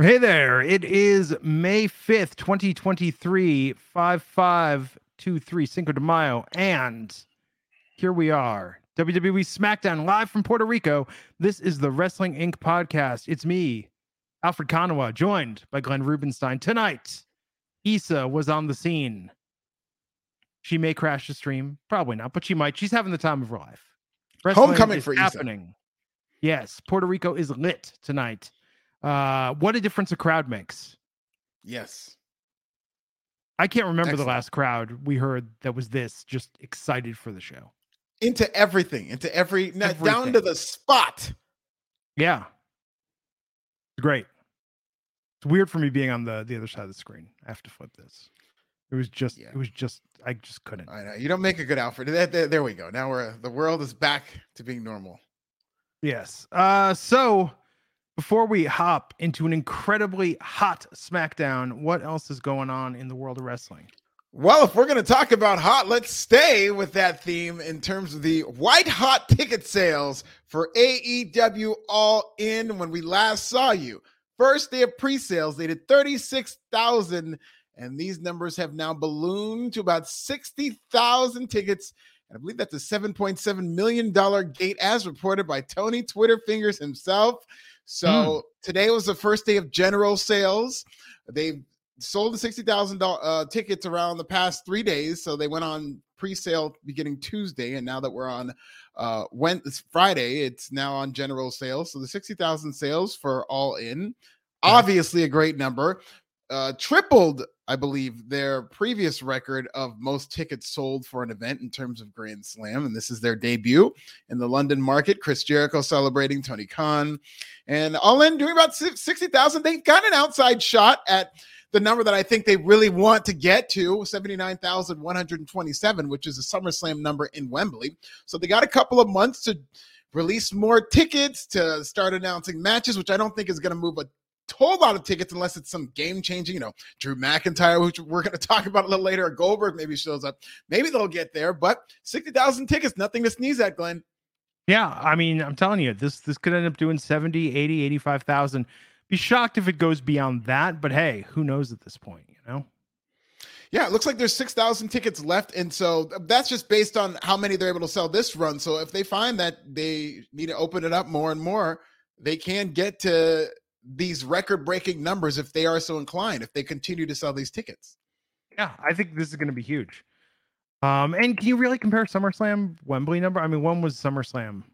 Hey there. It is May 5th, 2023, 5523 Cinco de Mayo. And here we are. WWE SmackDown live from Puerto Rico. This is the Wrestling Inc. podcast. It's me, Alfred Konuwa, joined by Glenn Rubenstein. Tonight, Issa was on the scene. She may crash the stream, probably not, but she might. She's having the time of her life. Wrestling Homecoming for Issa. happening. Yes, Puerto Rico is lit tonight. Uh, what a difference a crowd makes. Yes. I can't remember the last crowd we heard that was this just excited for the show. Into everything, into every, na- down to the spot. Yeah. It's great. It's weird for me being on the the other side of the screen. I have to flip this. It was just Yeah. it was just I just couldn't. I know. You don't make a good Alfred. There, there, there we go. Now we're, the world is back to being normal. Yes. Uh so before we hop into an incredibly hot SmackDown, what else is going on in the world of wrestling? Well, if we're going to talk about hot, let's stay with that theme in terms of the white hot ticket sales for AEW All In when we last saw you. First day of pre sales, they did 36,000, and these numbers have now ballooned to about 60,000 tickets. And I believe that's a $7.7 million gate, as reported by Tony Twitter Fingers himself. So today was the first day of general sales. They sold the sixty thousand uh, tickets around the past three days. So they went on pre-sale beginning Tuesday, and now that we're on uh when it's Friday, it's now on general sales. So the sixty thousand sales for all in, obviously a great number. Uh, tripled, I believe, their previous record of most tickets sold for an event in terms of Grand Slam, and this is their debut in the London market. Chris Jericho celebrating Tony Khan, and all in doing about sixty thousand. They've got an outside shot at the number that I think they really want to get to 79,127, which is a SummerSlam number in Wembley. So they got a couple of months to release more tickets, to start announcing matches, which I don't think is going to move a whole lot of tickets unless it's some game changing, you know, Drew McIntyre, which we're going to talk about a little later, or Goldberg maybe shows up. Maybe they'll get there, but 60,000 tickets, nothing to sneeze at, Glenn. Yeah, I mean, I'm telling you, this this could end up doing 70, 80, 85,000. Be shocked if it goes beyond that, but hey, who knows at this point, you know? Yeah, it looks like there's 6,000 tickets left. And so that's just based on how many they're able to sell this run. So if they find that they need to open it up more and more, they can get to these record breaking numbers if they are so inclined, if they continue to sell these tickets. Yeah, I think this is going to be huge. Um, and can you really compare SummerSlam Wembley number? I mean, one was SummerSlam.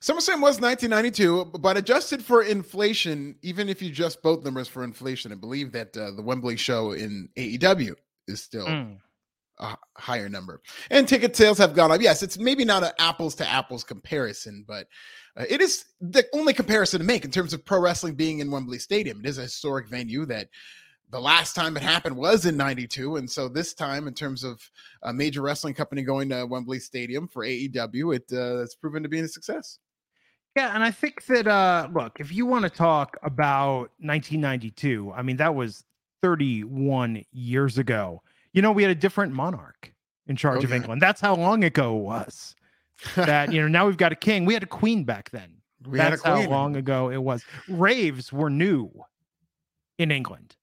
SummerSlam was 1992, but adjusted for inflation, even if you just both numbers for inflation, I believe that uh, the Wembley show in AEW is still Mm. a higher number. And ticket sales have gone up. Yes, it's maybe not an apples to apples comparison, but it is the only comparison to make in terms of pro wrestling being in Wembley Stadium. It is a historic venue that the last time it happened was in 92 and so this time in terms of a major wrestling company going to Wembley Stadium for AEW it uh, it's proven to be a success. Yeah, and I think that uh look, if you want to talk about 1992, I mean that was 31 years ago. You know, we had a different monarch in charge Oh, of. England. That's how long ago it was. That you know, now we've got a king. We had a queen back then. we had a That's how long ago it was. Raves were new in England.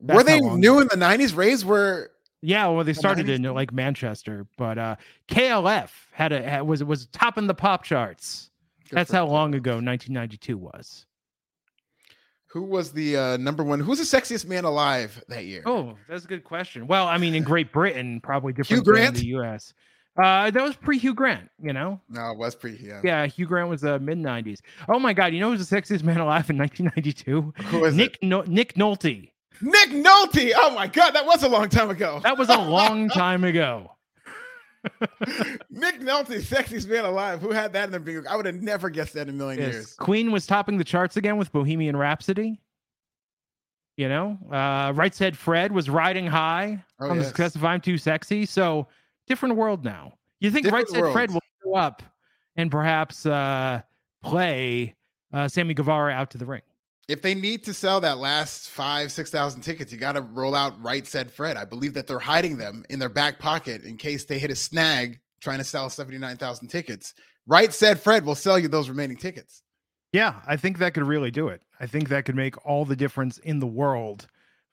Were they new in the 90s? Raves were Yeah, well, they started 90s? in like Manchester, but uh KLF had a had, was was topping the pop charts That's how long ago 1992 was. Who was the uh, number one? Who's the sexiest man alive that year? Oh, that's a good question. Well, I mean, in Great Britain, probably different Hugh than Grant? the U.S. Uh, that was pre Hugh Grant, you know. No, it was pretty. Yeah. Yeah, Hugh Grant was uh, mid 90s. Oh my God, you know who's the sexiest man alive in 1992? Who is Nick no- Nick Nolte. Nick Nolte. Oh my God, that was a long time ago. That was a long time ago. Nick Nolte, sexiest man alive. Who had that in their bingo? I would have never guessed that in a million Yes. years. Queen was topping the charts again with Bohemian Rhapsody. You know, uh, Right Said Fred was riding high Oh, on the yes. success of I'm Too Sexy. So different world now. You think Right Different Said Fred will show up and perhaps uh, play uh, Sammy Guevara out to the ring? If they need to sell that last five, six thousand tickets, you got to roll out Right Said Fred. I believe that they're hiding them in their back pocket in case they hit a snag trying to sell seventy nine thousand tickets. Right Said Fred will sell you those remaining tickets. Yeah, I think that could really do it. I think that could make all the difference in the world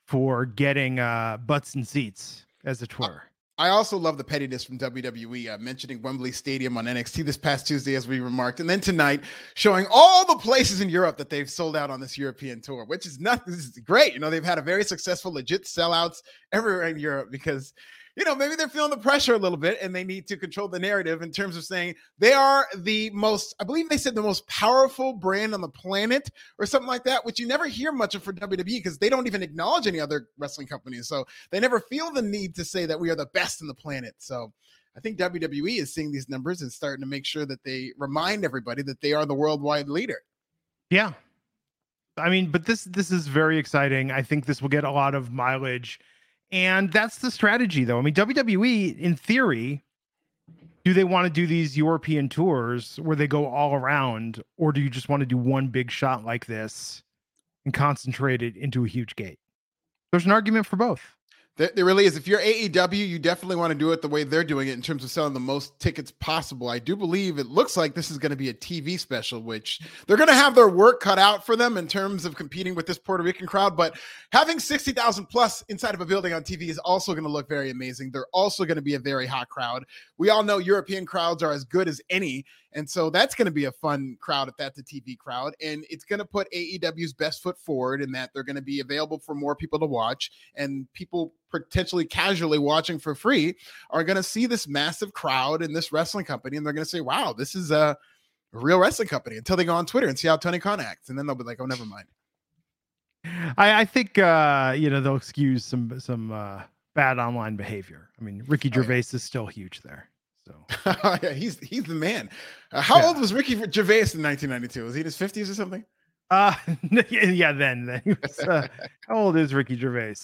for getting uh, butts and seats, as it were. I also love the pettiness from WWE uh, mentioning Wembley Stadium on NXT this past Tuesday, as we remarked, and then tonight showing all the places in Europe that they've sold out on this European tour, which is not this is great. You know, they've had a very successful, legit sellouts everywhere in Europe because you know maybe they're feeling the pressure a little bit and they need to control the narrative in terms of saying they are the most, I believe they said the most powerful brand on the planet or something like that, which you never hear much of for WWE because they don't even acknowledge any other wrestling companies. So they never feel the need to say that we are the best in the planet. So I think WWE is seeing these numbers and starting to make sure that they remind everybody that they are the worldwide leader. Yeah. I mean, but this this is very exciting. I think this will get a lot of mileage. And that's the strategy though. I mean, WWE in theory do they want to do these European tours where they go all around or do you just want to do one big shot like this and concentrate it into a huge gate? There's an argument for both. There, there really is. If you're AEW, you definitely want to do it the way they're doing it in terms of selling the most tickets possible. I do believe it looks like this is going to be a TV special, which they're going to have their work cut out for them in terms of competing with this Puerto Rican crowd. But having 60,000 plus inside of a building on TV is also going to look very amazing. They're also going to be a very hot crowd. We all know European crowds are as good as any. And so that's going to be a fun crowd if that's a TV crowd. And it's going to put AEW's best foot forward in that they're going to be available for more people to watch. And people potentially casually watching for free are going to see this massive crowd in this wrestling company. And they're going to say, wow, this is a real wrestling company until they go on Twitter and see how Tony Khan acts. And then they'll be like, oh, never mind. I, I think uh, you know, they'll excuse some some uh bad online behavior. I mean, Ricky Oh, yeah. Gervais is still huge there. So yeah, he's he's the man. Uh, how Yeah. old was Ricky Gervais in 1992? Was he in his 50s or something? Uh, yeah, then, then was, uh, how old is Ricky Gervais?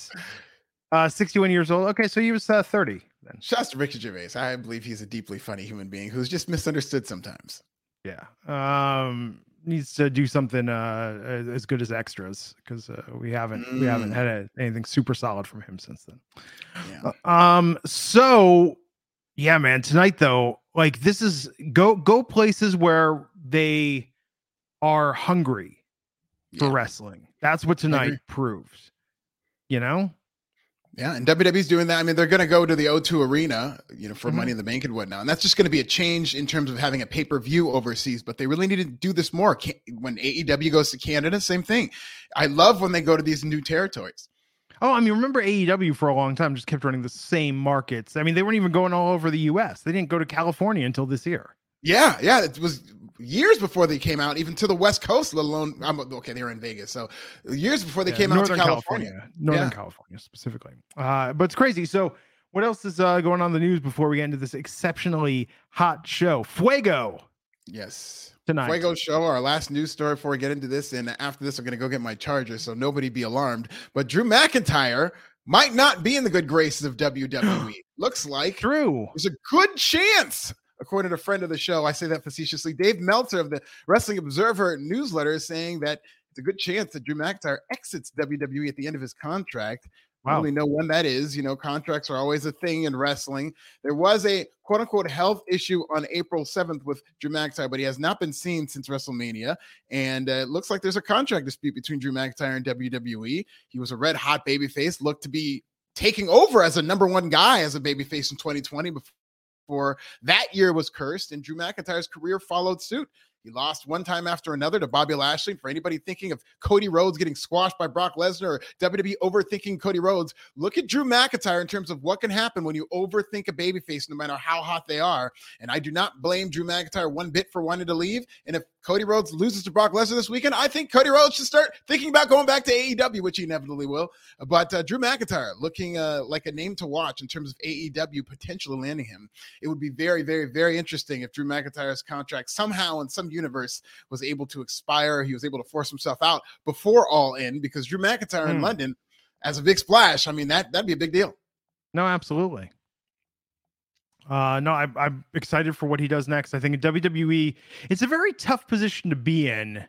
Uh, 61 years old. Okay, so he was uh, 30 then. Shouts to Ricky Gervais. I believe he's a deeply funny human being who's just misunderstood sometimes. Yeah. Um, needs to do something uh as- good as extras because uh, we haven't we haven't Mm. had a, anything super solid from him since then. Yeah. Uh, Um, so yeah, man, tonight though, like this is go go places where they are hungry for Yeah. wrestling. That's what tonight proves. You know? Yeah, and WWE's doing that. I mean, they're going to go to the O2 Arena, you know, for Mhm. Money in the Bank and whatnot. And that's just going to be a change in terms of having a pay per view overseas. But they really need to do this more. When AEW goes to Canada, same thing. I love when they go to these new territories. Oh, I mean, remember AEW for a long time just kept running the same markets. I mean, they weren't even going all over the US. They didn't go to California until this year. Yeah, yeah, it was years before they came out, even to the West Coast, let alone. I'm, okay, they were in Vegas, so years before they Yeah, came out to California. Northern Yeah. California specifically. Uh, but it's crazy. So, what else is uh, going on in the news before we get into this exceptionally hot show? Fuego Yes. tonight. Fuego show, our last news story before we get into this. And after this, I'm going to go get my charger, so nobody be alarmed. But Drew McIntyre might not be in the good graces of WWE. Looks like True. there's a good chance, according to a friend of the show. I say that facetiously. Dave Meltzer of the Wrestling Observer newsletter is saying that it's a good chance that Drew McIntyre exits WWE at the end of his contract. Wow. really know when that is. You know, contracts are always a thing in wrestling. There was a quote unquote health issue on April 7th with Drew McIntyre, but he has not been seen since WrestleMania. And uh, it looks like there's a contract dispute between Drew McIntyre and WWE. He was a red hot babyface, looked to be taking over as a number one guy as a babyface in 2020 before that year was cursed, and Drew McIntyre's career followed suit. He lost one time after another to Bobby Lashley. For anybody thinking of Cody Rhodes getting squashed by Brock Lesnar or WWE overthinking Cody Rhodes, look at Drew McIntyre in terms of what can happen when you overthink a babyface, no matter how hot they are. And I do not blame Drew McIntyre one bit for wanting to leave. And if Cody Rhodes loses to Brock Lesnar this weekend, I think Cody Rhodes should start thinking about going back to AEW, which he inevitably will. But uh, Drew McIntyre looking uh, like a name to watch in terms of AEW potentially landing him. It would be very, very, very interesting if Drew McIntyre's contract somehow in some universe was able to expire. He was able to force himself out before All In because Drew McIntyre in Hmm. London as a big splash. I mean that that'd be a big deal. No, absolutely. Uh, no, I, I'm excited for what he does next. I think in WWE, it's a very tough position to be in,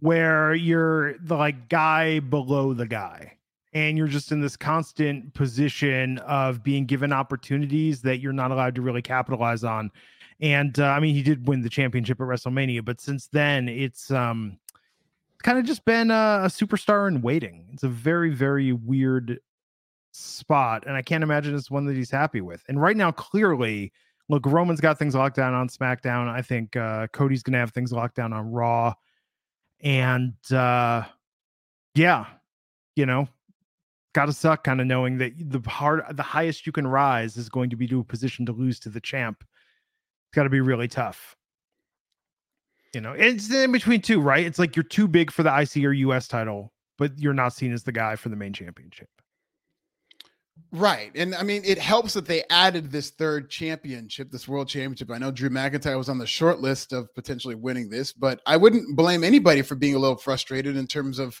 where you're the like guy below the guy, and you're just in this constant position of being given opportunities that you're not allowed to really capitalize on. And uh, I mean, he did win the championship at WrestleMania, but since then, it's um, kind of just been a, a superstar in waiting. It's a very, very weird spot, and I can't imagine it's one that he's happy with. And right now, clearly, look, Roman's got things locked down on SmackDown. I think uh, Cody's gonna have things locked down on Raw, and uh, yeah, you know, gotta suck kind of knowing that the hard, the highest you can rise is going to be to a position to lose to the champ. It's got to be really tough. You know, it's in between two, right? It's like you're too big for the IC or US title, but you're not seen as the guy for the main championship. Right. And I mean, it helps that they added this third championship, this world championship. I know Drew McIntyre was on the short list of potentially winning this, but I wouldn't blame anybody for being a little frustrated in terms of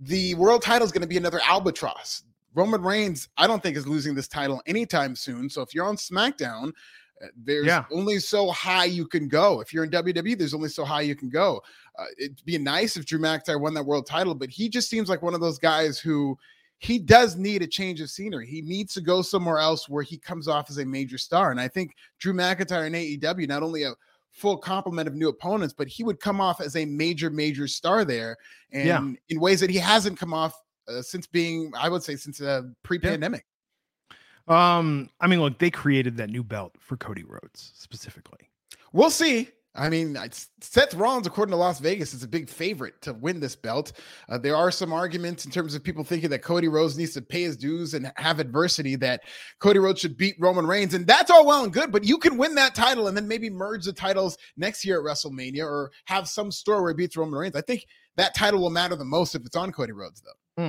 the world title is going to be another albatross. Roman Reigns, I don't think is losing this title anytime soon. So if you're on SmackDown, uh, there's Yeah. only so high you can go. If you're in WWE, there's only so high you can go. Uh, it'd be nice if Drew McIntyre won that world title, but he just seems like one of those guys who he does need a change of scenery. He needs to go somewhere else where he comes off as a major star. And I think Drew McIntyre in AEW, not only a full complement of new opponents, but he would come off as a major, major star there. And Yeah. in ways that he hasn't come off uh, since being, I would say, since uh, pre pandemic. Um, I mean, look, they created that new belt for Cody Rhodes specifically. We'll see. I mean, Seth Rollins, according to Las Vegas, is a big favorite to win this belt. Uh, there are some arguments in terms of people thinking that Cody Rhodes needs to pay his dues and have adversity, that Cody Rhodes should beat Roman Reigns. And that's all well and good, but you can win that title and then maybe merge the titles next year at WrestleMania or have some story where he beats Roman Reigns. I think that title will matter the most if it's on Cody Rhodes, though.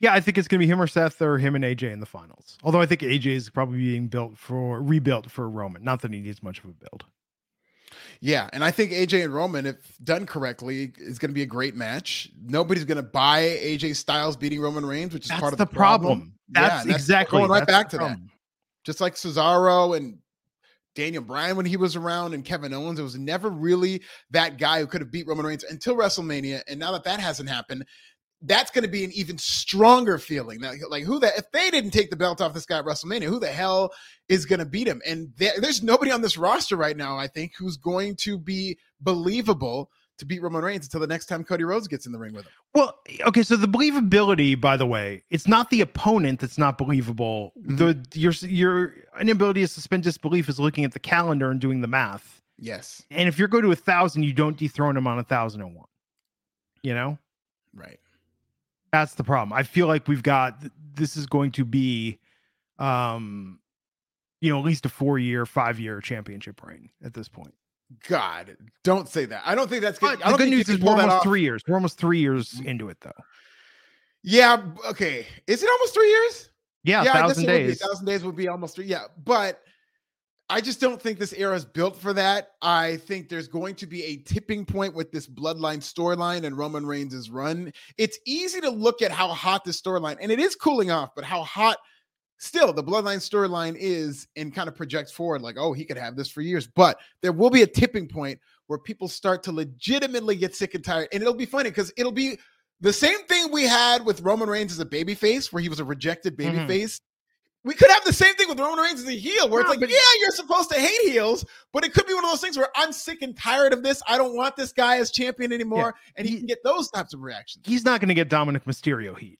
Yeah, I think it's gonna be him or Seth or him and AJ in the finals. Although I think AJ is probably being built for rebuilt for Roman. Not that he needs much of a build. Yeah, and I think AJ and Roman, if done correctly, is going to be a great match. Nobody's going to buy AJ Styles beating Roman Reigns, which is That's part of the, problem. Yeah, That's and exactly going right back to that. Just like Cesaro and Daniel Bryan when he was around, and Kevin Owens, it was never really that guy who could have beat Roman Reigns until WrestleMania. And now that that hasn't happened, that's going to be an even stronger feeling. Now, like who that if they didn't take the belt off this guy at WrestleMania, who the hell is going to beat him? And there, there's nobody on this roster right now, I think, who's going to be believable to beat Roman Reigns until the next time Cody Rhodes gets in the ring with him. Well, okay, so the believability, by the way, it's not the opponent that's not believable. Mhm. The your your inability to suspend disbelief is looking at the calendar and doing the math. Yes, And if you're going to a thousand, you don't dethrone him on a thousand and one. You know? right. That's the problem. I feel like we've got this is going to be um you know, at least a four year, five year championship reign at this point. God, don't say that. I don't think that's good. But the good news is we're almost three years. We're almost three years Mhm. into it though. Yeah. Okay. Is it almost three years? Yeah, I guess thousand would be. days. thousand days would be almost three. Yeah, but I just don't think this era is built for that. I think there's going to be a tipping point with this bloodline storyline and Roman Reigns' run. It's easy to look at how hot this storyline, and it is cooling off, but how hot still the bloodline storyline is and kind of projects forward like, oh, he could have this for years. But there will be a tipping point where people start to legitimately get sick and tired. And it'll be funny because it'll be the same thing we had with Roman Reigns as a babyface, where he was a rejected Mhm. babyface. We could have the same thing with Roman Reigns as a heel, where No, it's like, yeah, you're supposed to hate heels, but it could be one of those things where I'm sick and tired of this. I don't want this guy as champion anymore, and he He- can get those types of reactions. He's not going to get Dominic Mysterio heat.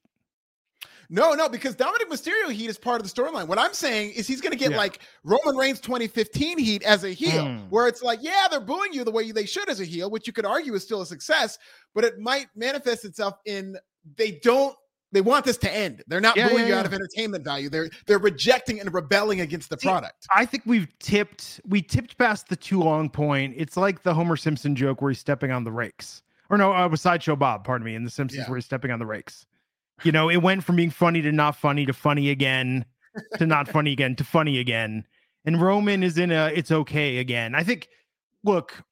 No, no, because Dominic Mysterio heat is part of the storyline. What I'm saying is he's going to get Yeah. like Roman Reigns 2015 heat as a heel, Mm. where it's like, yeah, they're booing you the way they should as a heel, which you could argue is still a success, but it might manifest itself in they don't. They want this to end. They're not Yeah, booing yeah, you yeah. out of entertainment value. They're they're rejecting and rebelling against the See, product. I think we've tipped we tipped past the too long point. It's like the Homer Simpson joke where he's stepping on the rakes. Or no, uh, was sideshow Bob, pardon me, in the Simpsons where he's stepping on the rakes. You know, it went from being funny to not funny to funny again to not funny again to funny again. And Roman is in a it's okay again. I think look,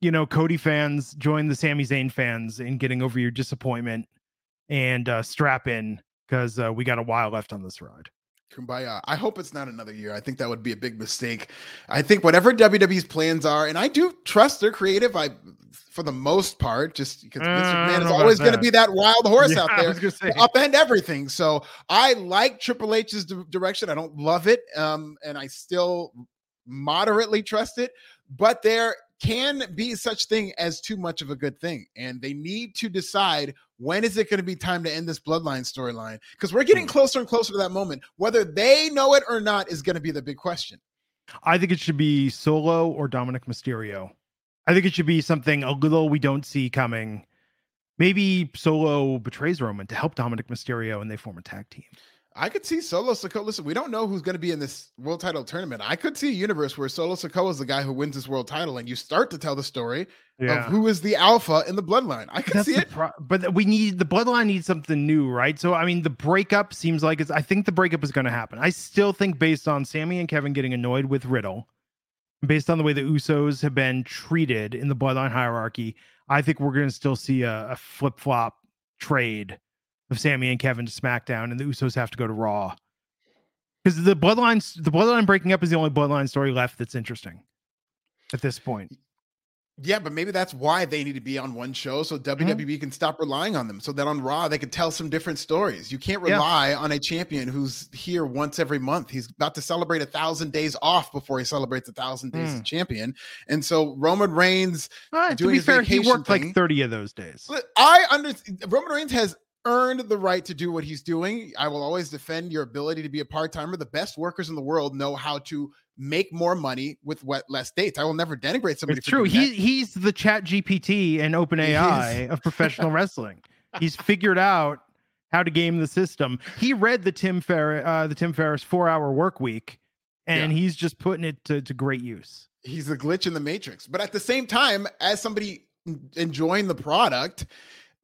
you know, Cody fans join the Sami Zayn fans in getting over your disappointment and uh strap in because uh, we got a while left on this ride. Kumbaya. I hope it's not another year. I think that would be a big mistake. I think whatever WWE's plans are, and I do trust their creative. I, for the most part, just because Vince Uh, I McMahon is always going to be that wild horse Yeah, out there. upend everything. So I like Triple H's di- direction. I don't love it, um, and I still moderately trust it. But there can be such thing as too much of a good thing, and they need to decide when is it going to be time to end this bloodline storyline because we're getting hmm. closer and closer to that moment. Whether they know it or not is going to be the big question. I think it should be Solo or Dominic Mysterio. I think it should be something a little we don't see coming. Maybe Solo betrays Roman to help Dominic Mysterio and they form a tag team. I could see Solo Sikoa. Listen, we don't know who's going to be in this world title tournament. I could see a universe where Solo Sikoa is the guy who wins this world title, and you start to tell the story of who is the alpha in the bloodline. I could That's see it. pro- but we need the bloodline needs something new, right? So I mean, the breakup seems like it's. I think the breakup is going to happen. I still think based on Sammy and Kevin getting annoyed with Riddle, based on the way the Usos have been treated in the bloodline hierarchy, I think we're going to still see a, a flip flop trade of Sammy and Kevin to SmackDown, and the Usos have to go to Raw. Because the bloodlines, the bloodline breaking up is the only bloodline story left that's interesting at this point. Yeah, but maybe that's why they need to be on one show so WWE can stop relying on them. So that on Raw they can tell some different stories. You can't Yeah. rely on a champion who's here once every month. He's about to celebrate a thousand days off before he celebrates a thousand days as champion. And so Roman Reigns, Uh, to be fair, he worked thing. like 30 of those days. I understand Roman Reigns has earned the right to do what he's doing. I will always defend your ability to be a part timer. The best workers in the world know how to make more money with what less dates. I will never denigrate somebody. It's true. He he's the Chat GPT and Open AI of professional wrestling. He's figured out how to game the system. He read the Tim Ferriss uh, the Tim Ferriss four hour work week, and he's just putting it to, to great use. he's a glitch in the matrix. But at the same time, as somebody enjoying the product,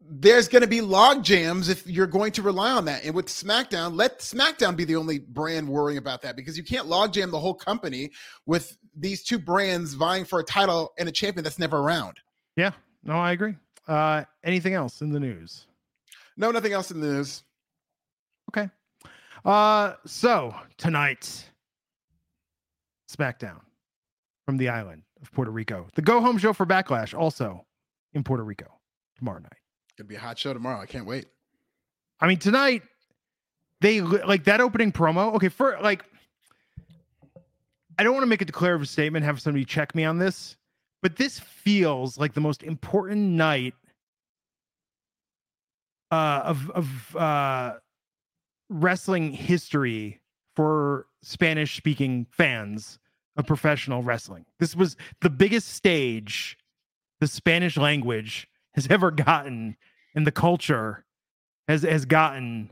there's going to be log jams if you're going to rely on that. And with SmackDown, let SmackDown be the only brand worrying about that because you can't log jam the whole company with these two brands vying for a title and a champion that's never around. Yeah, no, I agree. Uh, anything else in the news? No, nothing else in the news. Okay. Uh, so tonight, SmackDown from the island of Puerto Rico. The go home show for Backlash also in Puerto Rico tomorrow night. Gonna be a hot show tomorrow. I can't wait. I mean, tonight they like that opening promo. Okay, for like, I don't want to make a declarative statement, have somebody check me on this, but this feels like the most important night uh, of of uh, wrestling history for Spanish speaking fans of professional wrestling. This was the biggest stage the Spanish language has ever gotten and the culture has has gotten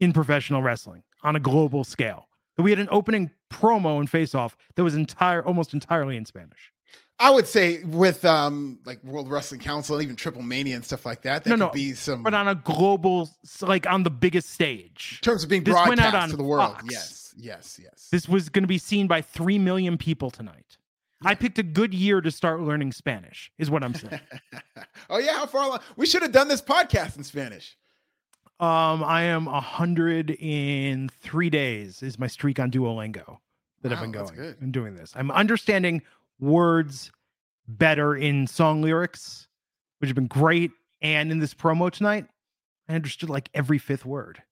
in professional wrestling on a global scale. We had an opening promo and face off that was entire almost entirely in Spanish. I would say with um like World Wrestling Council and even Triple Mania and stuff like that, there No, could no, be some But on a global like on the biggest stage. in terms of being this went out on to the world. Fox. Yes, yes, yes. This was going to be seen by 3 million people tonight. I picked a good year to start learning Spanish is what I'm saying. oh yeah, how far along? We should have done this podcast in Spanish. um I am 100 in 3 days is my streak on Duolingo that I've Wow, been that's going and doing this. I'm understanding words better in song lyrics, which have been great. And in this promo tonight, I understood like every fifth word.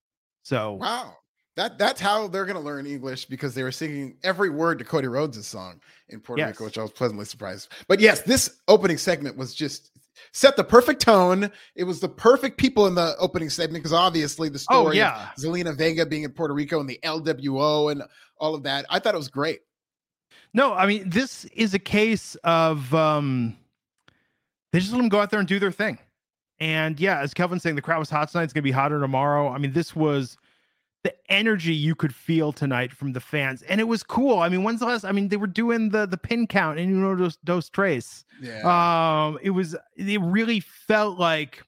So Wow. That that's how they're gonna learn English because they were singing every word to Cody Rhodes' song in Puerto Yes. Rico, which I was pleasantly surprised. But yes, this opening segment was just set the perfect tone. It was the perfect people in the opening segment because obviously the story Oh yeah. of Zelina Vega being in Puerto Rico and the LWO and all of that. I thought it was great. No, I mean this is a case of um they just let them go out there and do their thing. And yeah, as Kelvin's saying, the crowd was hot tonight. It's gonna be hotter tomorrow. I mean, this was the energy you could feel tonight from the fans, and it was cool. I mean, when's the last? I mean, they were doing the the pin count and you know those those trace. Yeah. Um, it was it really felt like,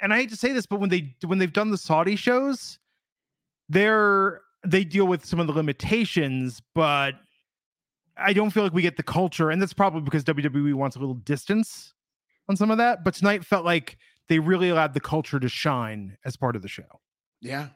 and I hate to say this, but when they when they've done the Saudi shows, they're they deal with some of the limitations, but I don't feel like we get the culture, and that's probably because WWE wants a little distance on some of that. But tonight felt like they really allowed the culture to shine as part of the show. Yeah.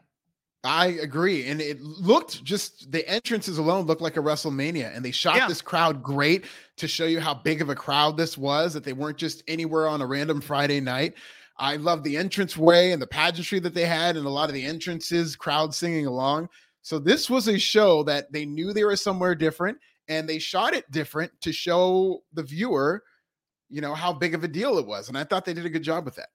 I agree. And it looked just the entrances alone looked like a WrestleMania. And they shot Yeah. this crowd great to show you how big of a crowd this was, that they weren't just anywhere on a random Friday night. I love the entrance way and the pageantry that they had, and a lot of the entrances, crowd singing along. So this was a show that they knew they were somewhere different, and they shot it different to show the viewer, you know, how big of a deal it was. And I thought they did a good job with that.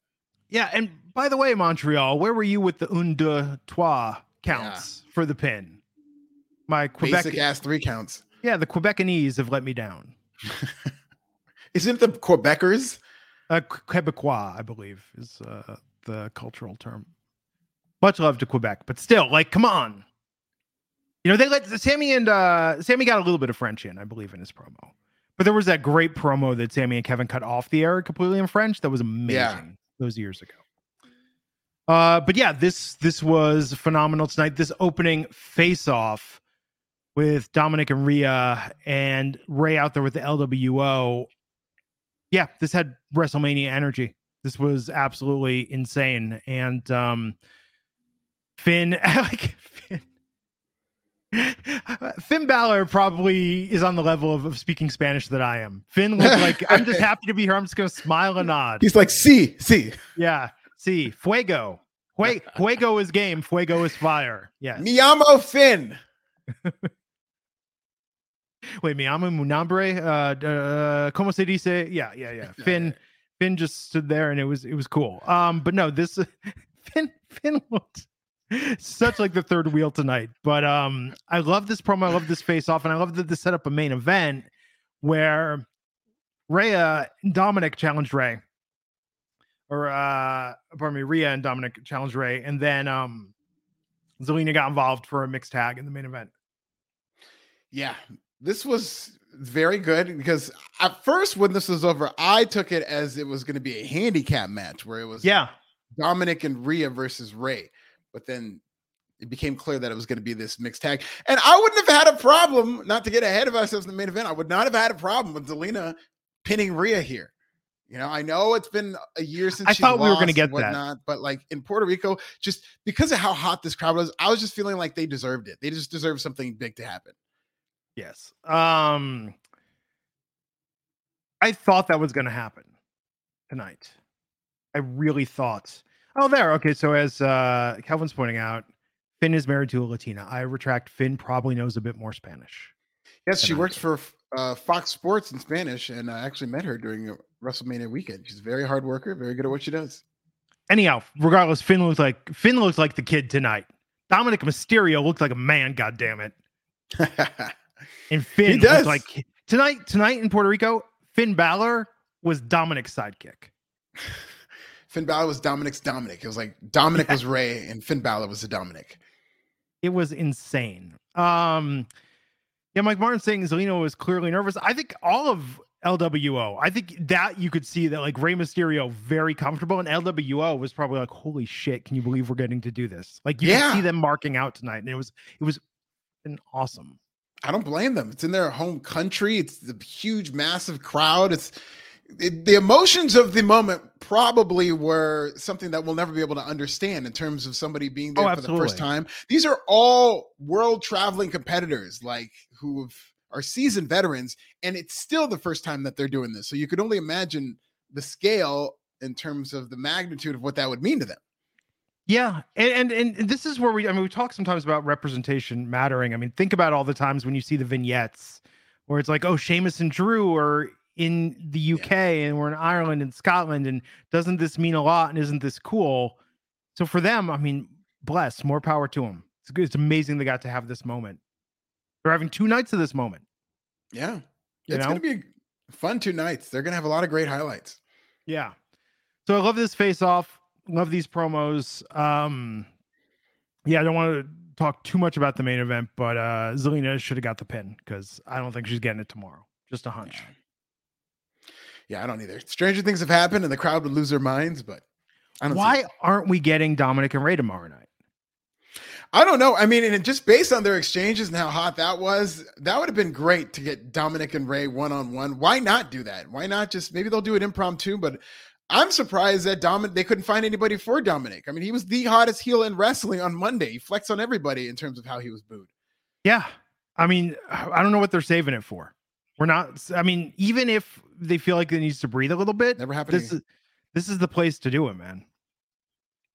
Yeah, and by the way, Montreal, where were you with the un, deux, trois counts for the pin? My Quebec, Basic ass three counts. yeah, the Quebecanese have let me down. Isn't the Quebecers? Uh, Quebecois, I believe, is uh, the cultural term. Much love to Quebec, but still, like, come on. You know, they let Sammy and uh, Sammy got a little bit of French in, I believe, in his promo. But there was that great promo that Sammy and Kevin cut off the air completely in French. That was amazing Yeah. Those years ago. Uh, but yeah, this this was phenomenal tonight. This opening face off with Dominic and Rhea and Rey out there with the LWO. Yeah, this had WrestleMania energy. This was absolutely insane. And um Finn like Finn Balor probably is on the level of, of speaking Spanish that I am. Finn looked like I'm just happy to be here. I'm just gonna smile and nod. He's like, see, see, Yeah. See, fuego. Fue- Fuego is game. Fuego is fire. Yes. Miyamo Finn. Wait, mi amo Munambre. Uh, uh, como se dice? Yeah, yeah, yeah. Finn, Finn just stood there, and it was it was cool. Um, but no, this Finn Finn looked such like the third wheel tonight. But um, I love this promo. I love this face off, and I love that this set up a main event where Rhea and Dominic challenged Rey, or uh, pardon me, Rhea and Dominic challenged Rey, and then um, Zelina got involved for a mixed tag in the main event. Yeah, this was very good because at first, when this was over, I took it as it was going to be a handicap match where it was Yeah, Dominic and Rhea versus Rey. But then it became clear that it was going to be this mixed tag. And I wouldn't have had a problem, not to get ahead of ourselves in the main event, I would not have had a problem with Zelina pinning Rhea here. You know, I know it's been a year since I thought we were gonna get and that. but like in Puerto Rico, just because of how hot this crowd was, I was just feeling like they deserved it. They just deserved something big to happen. Yes. Um I thought that was going to happen tonight. I really thought. Oh, there. Okay, so as uh Kelvin's pointing out, Finn is married to a Latina. I retract. Finn probably knows a bit more Spanish. Yes, she Tonight. works for uh, Fox Sports in Spanish, and I actually met her during a WrestleMania weekend. She's a very hard worker, very good at what she does. Anyhow, regardless, Finn looked like Finn looks like the kid tonight. Dominic Mysterio looked like a man. God damn it! And Finn does. like tonight. Tonight in Puerto Rico, Finn Balor was Dominic's sidekick. Finn Balor was Dominic's Dominic. It was like Dominic was Rey, and Finn Balor was the Dominic. It was insane. Um, yeah, Mike Martin saying Zelina was clearly nervous. I think all of LWO. I think that you could see that like Rey Mysterio very comfortable, and LWO was probably like, "Holy shit! Can you believe we're getting to do this?" Like you Yeah. could see them marking out tonight, and it was it was an awesome. I don't blame them. It's in their home country. It's the huge, massive crowd. It's it, the emotions of the moment probably were something that we'll never be able to understand in terms of somebody being there Oh, for the first time. These are all world traveling competitors, like who are seasoned veterans, and it's still the first time that they're doing this. So you could only imagine the scale in terms of the magnitude of what that would mean to them. Yeah, and, and and this is where we. I mean, we talk sometimes about representation mattering. I mean, think about all the times when you see the vignettes where it's like, oh, Sheamus and Drew are in the UK and we're in Ireland and Scotland and doesn't this mean a lot and isn't this cool? So for them, I mean, bless, more power to them. It's good. It's amazing they got to have this moment. They're having two nights of this moment. Yeah. You It's know? going to be fun two nights. They're going to have a lot of great highlights. Yeah. So I love this face off. Love these promos. Um yeah, I don't want to talk too much about the main event, but uh Zelina should have got the pin because I don't think she's getting it tomorrow. Just a hunch. Yeah, I don't either. Stranger things have happened and the crowd would lose their minds, but I don't Why aren't we getting Dominic and Rey tomorrow night? I don't know. I mean, and just based on their exchanges and how hot that was, that would have been great to get Dominic and Rey one on one. Why not do that? Why not just maybe they'll do it impromptu? But I'm surprised that Dominic they couldn't find anybody for Dominic. I mean, he was the hottest heel in wrestling on Monday. He flexed on everybody in terms of how he was booed. Yeah. I mean, I don't know what they're saving it for. We're not I mean, even if they feel like it needs to breathe a little bit, Never happened. this is this is the place to do it, man.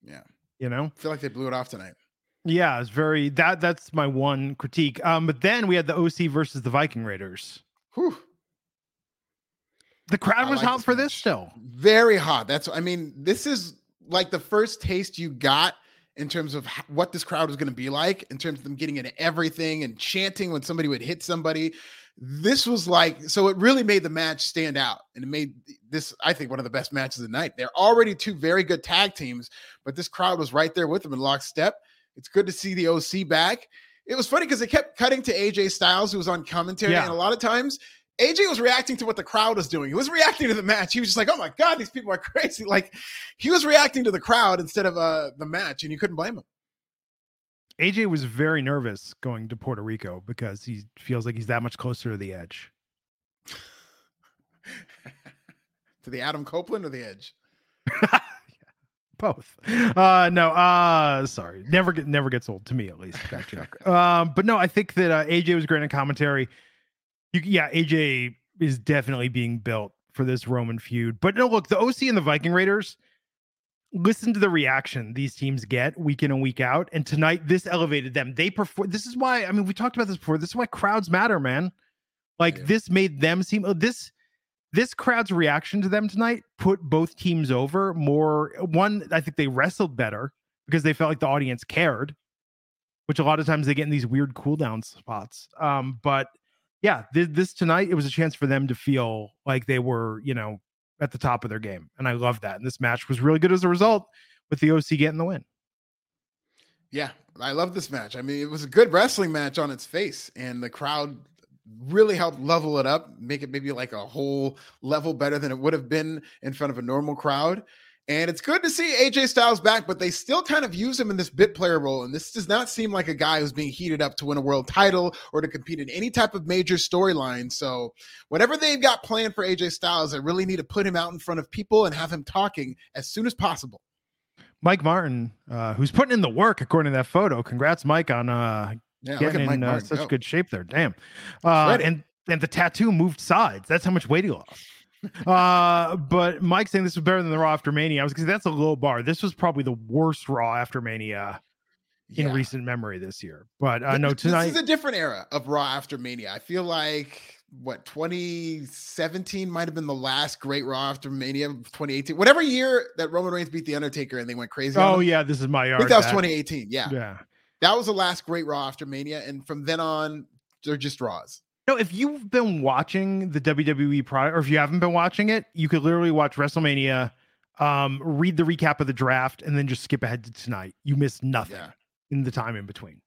Yeah. You know? I feel like they blew it off tonight. Yeah, it's very that that's my one critique. Um, but then we had the OC versus the Viking Raiders. Whew. The crowd I was like hot this for this match. still. Very hot. That's I mean, this is like the first taste you got in terms of what this crowd was going to be like, in terms of them getting into everything and chanting when somebody would hit somebody. This was like so it really made the match stand out and it made this I think one of the best matches of the night. They're already two very good tag teams, but this crowd was right there with them in lockstep. It's good to see the OC back. It was funny because they kept cutting to AJ Styles, who was on commentary, Yeah. and a lot of times AJ was reacting to what the crowd was doing. He was reacting to the match. He was just like, "Oh my god, these people are crazy!" Like he was reacting to the crowd instead of uh, the match, and you couldn't blame him. AJ was very nervous going to Puerto Rico because he feels like he's that much closer to the edge. to the Adam Copeland or the Edge. Both. Uh no, uh sorry. Never get never gets old to me at least that joke. um but no, I think that uh, AJ was great in commentary. You, yeah, AJ is definitely being built for this Roman feud. But no, look, the OC and the Viking Raiders listen to the reaction these teams get week in and week out and tonight this elevated them. They perform this is why I mean we talked about this before. This is why crowds matter, man. Like Yeah. this made them seem uh, this this crowd's reaction to them tonight put both teams over more one i think they wrestled better because they felt like the audience cared which a lot of times they get in these weird cool down spots um but yeah this, this tonight it was a chance for them to feel like they were you know at the top of their game and i love that and this match was really good as a result with the oc getting the win Yeah, I love this match. I mean, it was a good wrestling match on its face, and the crowd really helped level it up, make it maybe like a whole level better than it would have been in front of a normal crowd. And it's good to see AJ Styles back, but they still kind of use him in this bit player role. And this does not seem like a guy who's being heated up to win a world title or to compete in any type of major storyline. So, whatever they've got planned for AJ Styles, they really need to put him out in front of people and have him talking as soon as possible. mike martin uh who's putting in the work according to that photo congrats mike on uh Yeah, getting Mike in uh, such go. good shape there. Damn. Uh, and and the tattoo moved sides. That's how much weight he lost. uh, but Mike saying this was better than the Raw after Mania. I was because that's a low bar. This was probably the worst Raw after Mania in Yeah. recent memory this year. But uh, no, tonight. This is a different era of Raw after Mania. I feel like what 2017 might have been the last great Raw after Mania. 2018, whatever year that Roman Reigns beat the Undertaker and they went crazy. oh yeah, this is my I think that was 2018. Yeah. Yeah. that was the last great Raw after Mania, and from then on, they're just Raws. No, if you've been watching the WWE product, or if you haven't been watching it, you could literally watch WrestleMania, um, read the recap of the draft, and then just skip ahead to tonight. You miss nothing Yeah. in the time in between.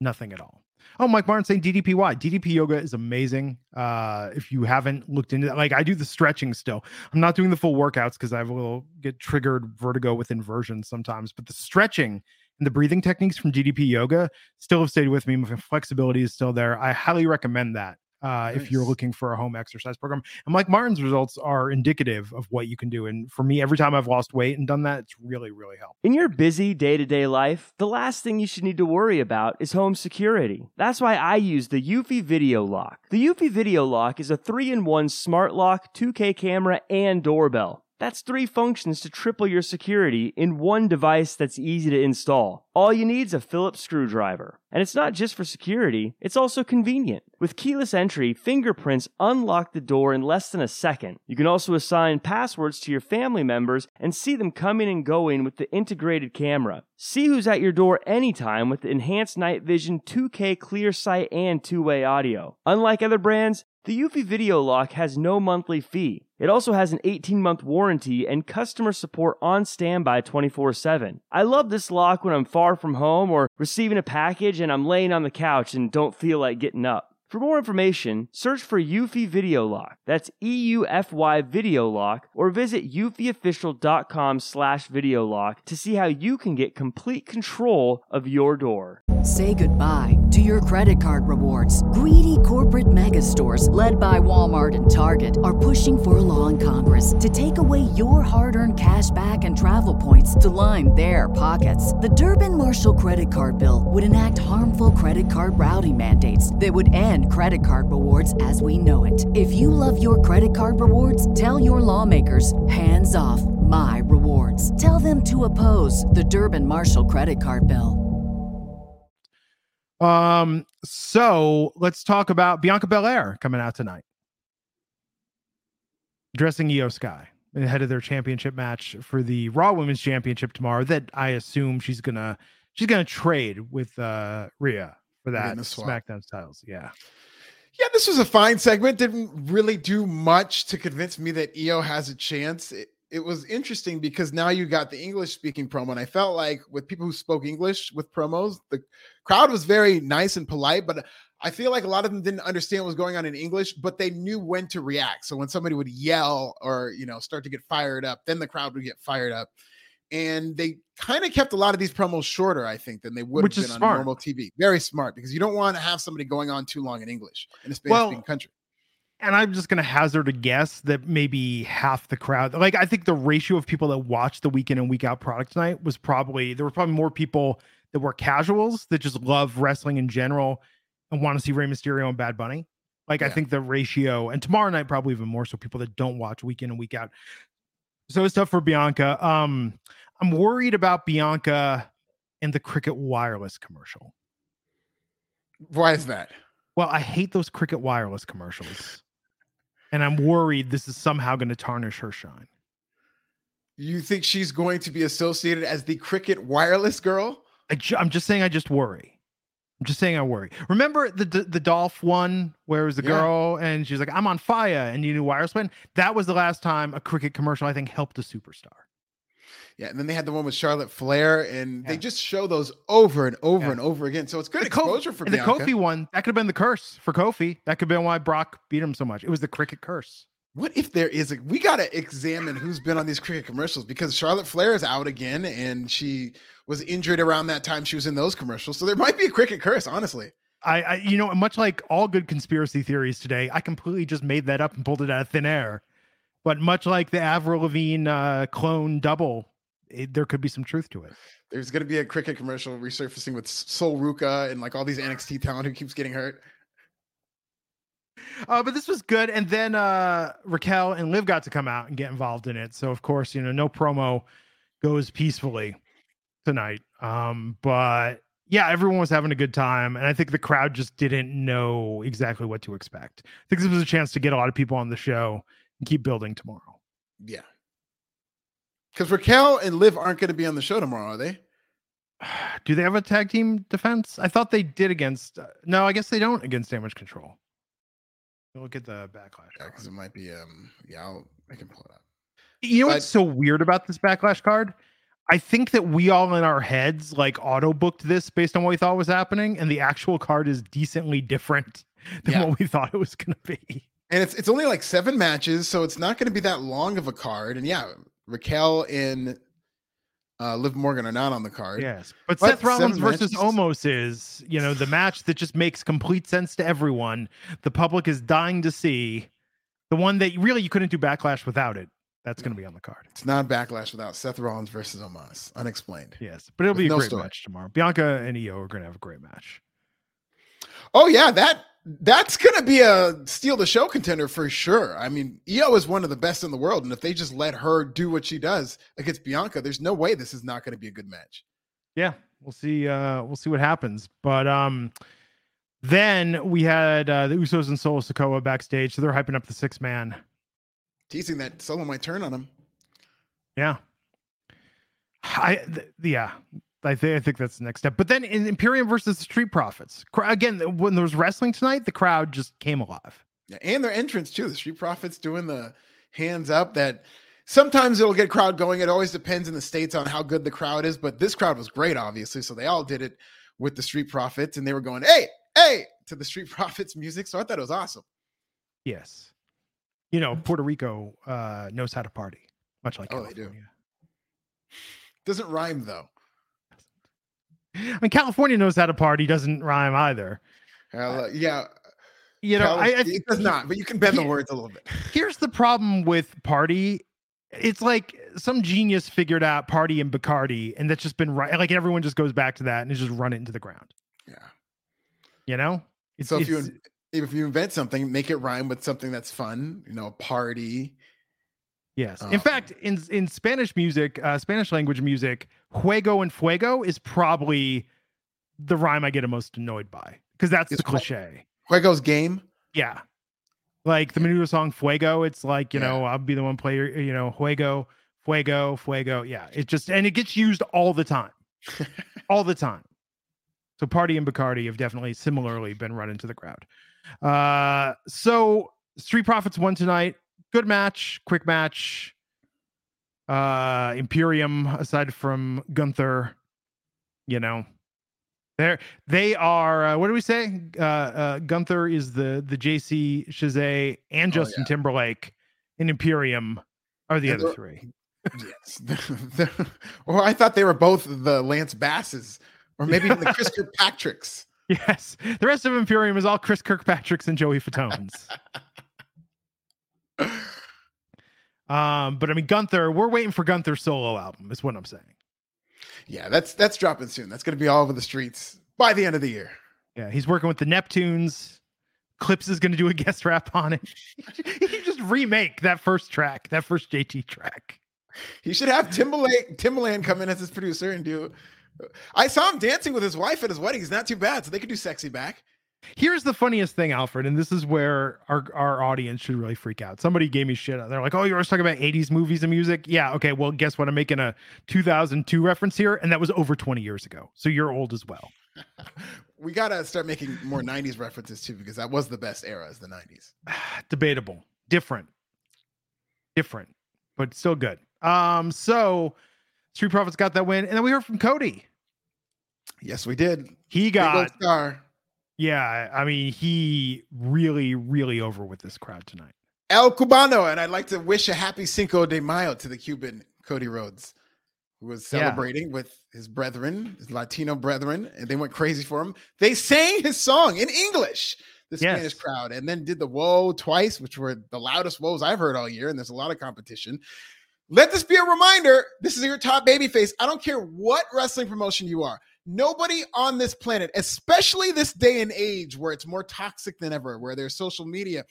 Nothing at all. Oh, Mike Martin saying DDPY. DDP yoga is amazing. Uh, if you haven't looked into that, like I do the stretching still. I'm not doing the full workouts because I will get triggered vertigo with inversions sometimes, but the stretching and the breathing techniques from DDP yoga still have stayed with me. My flexibility is still there. I highly recommend that uh, if you're looking for a home exercise program. And Mike Martin's results are indicative of what you can do. And for me, every time I've lost weight and done that, it's really, really helped. In your busy day to day life, the last thing you should need to worry about is home security. That's why I use the Eufy Video Lock. The Eufy Video Lock is a 3 in 1 smart lock, 2K camera, and doorbell. That's three functions to triple your security in one device that's easy to install. All you need is a Phillips screwdriver. And it's not just for security, it's also convenient. With keyless entry, fingerprints unlock the door in less than a second. You can also assign passwords to your family members and see them coming and going with the integrated camera. See who's at your door anytime with the enhanced night vision 2K clear sight and two way audio. Unlike other brands, the Eufy Video Lock has no monthly fee. It also has an 18 month warranty and customer support on standby 24 7. I love this lock when I'm far from home or receiving a package and I'm laying on the couch and don't feel like getting up. For more information, search for Eufy Video Lock. That's E-U-F-Y Video Lock, or visit eufyofficial.com slash video lock to see how you can get complete control of your door. Say goodbye to your credit card rewards. Greedy corporate mega stores, led by Walmart and Target, are pushing for a law in Congress to take away your hard earned cash back and travel points to line their pockets. The Durbin Marshall credit card bill would enact harmful credit card routing mandates that would end credit card rewards as we know it. If you love your credit card rewards, tell your lawmakers hands off my rewards. Tell them to oppose the Durbin Marshall credit card bill. Um, so let's talk about Bianca Belair coming out tonight. Dressing Io Sky ahead of their championship match for the Raw Women's Championship tomorrow. That I assume she's gonna she's gonna trade with uh Rhea for that SmackDown titles. Yeah. Yeah, this was a fine segment. Didn't really do much to convince me that Io has a chance. It, it was interesting because now you got the English speaking promo, and I felt like with people who spoke English with promos, the crowd was very nice and polite, but I feel like a lot of them didn't understand what was going on in English, but they knew when to react. So when somebody would yell or you know start to get fired up, then the crowd would get fired up. And they kind of kept a lot of these promos shorter, I think, than they would Which have been smart. on normal TV. Very smart because you don't want to have somebody going on too long in English in a Spanish speaking Well, country. And I'm just gonna hazard a guess that maybe half the crowd, like I think the ratio of people that watched the week in and week out product tonight was probably there were probably more people that were casuals that just love wrestling in general and want to see Rey Mysterio and Bad Bunny. Like I think the ratio, and tomorrow night probably even more so people that don't watch week in and week out. So it's tough for Bianca. Um, I'm worried about Bianca and the Cricket Wireless commercial. Why is that? Well, I hate those Cricket Wireless commercials. And I'm worried this is somehow going to tarnish her shine. You think she's going to be associated as the cricket wireless girl? I ju- I'm just saying I just worry. I'm just saying I worry. Remember the the, the Dolph one where it was the Yeah. girl and she's like, I'm on fire and you knew wireless went? That was the last time a cricket commercial, I think, helped a superstar. Yeah, and then they had the one with Charlotte Flair, and they just show those over and over Yeah. and over again. So it's good The Kofi- exposure for and the Kofi one, that could have been the curse for Kofi. That could have been why Brock beat him so much. It was the cricket curse. What if there is a? We got to examine who's been on these cricket commercials because Charlotte Flair is out again, and she was injured around that time she was in those commercials. So there might be a cricket curse, honestly. I, I you know, much like all good conspiracy theories today, I completely just made that up and pulled it out of thin air. But much like the Avril Lavigne uh, clone double, it, there could be some truth to it. There's going to be a cricket commercial resurfacing with Sol Ruca and like all these NXT talent who keeps getting hurt. Uh, but this was good, and then uh, Raquel and Liv got to come out and get involved in it. So of course, you know, no promo goes peacefully tonight. Um, but yeah, everyone was having a good time, and I think the crowd just didn't know exactly what to expect. I think this was a chance to get a lot of people on the show and keep building tomorrow. Yeah. Because Raquel and Liv aren't going to be on the show tomorrow, are they? Do they have a tag team defense? I thought they did against. Uh, no, I guess they don't against Damage Control. Look at the backlash. Yeah, because it might be. Um, yeah, I'll, I can pull it up. You know But- what's so weird about this backlash card? I think that we all in our heads like auto booked this based on what we thought was happening, and the actual card is decently different than Yeah. what we thought it was going to be. And it's it's only like seven matches, so it's not going to be that long of a card. And yeah, Raquel and uh, Liv Morgan are not on the card. Yes, but, But Seth Rollins versus matches? Omos is you know the match that just makes complete sense to everyone. The public is dying to see the one that really you couldn't do backlash without it. That's going to be on the card. It's not backlash without Seth Rollins versus Omos. Unexplained. Yes, but it'll With be a no great story. match tomorrow. Bianca and Io are going to have a great match. Oh yeah, that that's gonna be a steal the show contender for sure. I mean, Io is one of the best in the world, and if they just let her do what she does against Bianca, there's no way this is not gonna be a good match. Yeah, we'll see. Uh, we'll see what happens. But um, then we had uh, the Usos and Solo Sikoa backstage, so they're hyping up the six man. Teasing that Solo might turn on him. Yeah, I th- yeah. I, th- I think that's the next step. But then in Imperium versus the Street Profits, again, when there was wrestling tonight, the crowd just came alive. Yeah, and their entrance too. The Street Profits doing the hands up that sometimes it'll get crowd going. It always depends in the states on how good the crowd is, but this crowd was great, obviously. So they all did it with the Street Profits, and they were going, "Hey, hey!" to the Street Profits music. So I thought it was awesome. Yes, you know Puerto Rico uh, knows how to party, much like Oh, they do. California. Doesn't rhyme though. I mean, California knows how to party, doesn't rhyme either. Uh, yeah, You know, I, I it does not, but you can bend the words a little bit. here's the problem with party it's like some genius figured out party and bacardi and that's just been right like everyone just goes back to that and just run it into the ground Yeah. you know it's, so if you if you invent something, make it rhyme with something that's fun. You know, party. Yes. In um, fact in in spanish music uh spanish language music juego and fuego is probably the rhyme i get the most annoyed by because that's Is the cliche. Juego's game. yeah. Like the menudo song fuego it's like you Yeah. know i'll be the one player you know juego fuego fuego. Yeah it just and it gets used all the time. All the time. So party and bacardi have definitely similarly been run into the crowd. Uh so street profits won tonight good match quick match uh imperium aside from gunther you know they're they are uh, what do we say? Uh, uh, Gunther is the the JC Chasez and Oh, Justin Timberlake, and Imperium are the And other three. yes. or I thought they were both the Lance Basses, or maybe even the Chris Kirkpatricks. Yes, the rest of Imperium is all Chris Kirkpatrick's and Joey Fatones. um, but I mean Gunther, we're waiting for Gunther's solo album. Is what I'm saying. Yeah, that's that's dropping soon. That's going to be all over the streets by the end of the year. Yeah, he's working with the Neptunes. Clipse is going to do a guest rap on it. he can just remake that first track, that first JT track. He should have Timbaland Timbaland come in as his producer and do. I saw him dancing with his wife at his wedding. He's not too bad, so they could do sexy back. Here's the funniest thing, Alfred, and this is where our, our audience should really freak out. Somebody gave me shit. They're like, "Oh, you're always talking about '80s movies and music." Yeah, okay. Well, guess what? I'm making a 2002 reference here, and that was over 20 years ago. So you're old as well. We gotta start making more '90s references too, because that was the best era, is the '90s. Debatable, different, different, but still good. Um, so Street Profits got that win, and then we heard from Cody. Yes, we did. He got, star. Yeah. I mean, he really, really over with this crowd tonight. El Cubano, and I'd like to wish a happy Cinco de Mayo to the Cuban Cody Rhodes, who was Yeah. celebrating with his brethren, his Latino brethren, and they went crazy for him. They sang his song in English, the Yes. Spanish crowd, and then did the whoa twice, which were the loudest whoas I've heard all year, and there's a lot of competition. Let this be a reminder this is your top babyface. I don't care what wrestling promotion you are. Nobody on this planet, especially this day and age where it's more toxic than ever, where there's social media,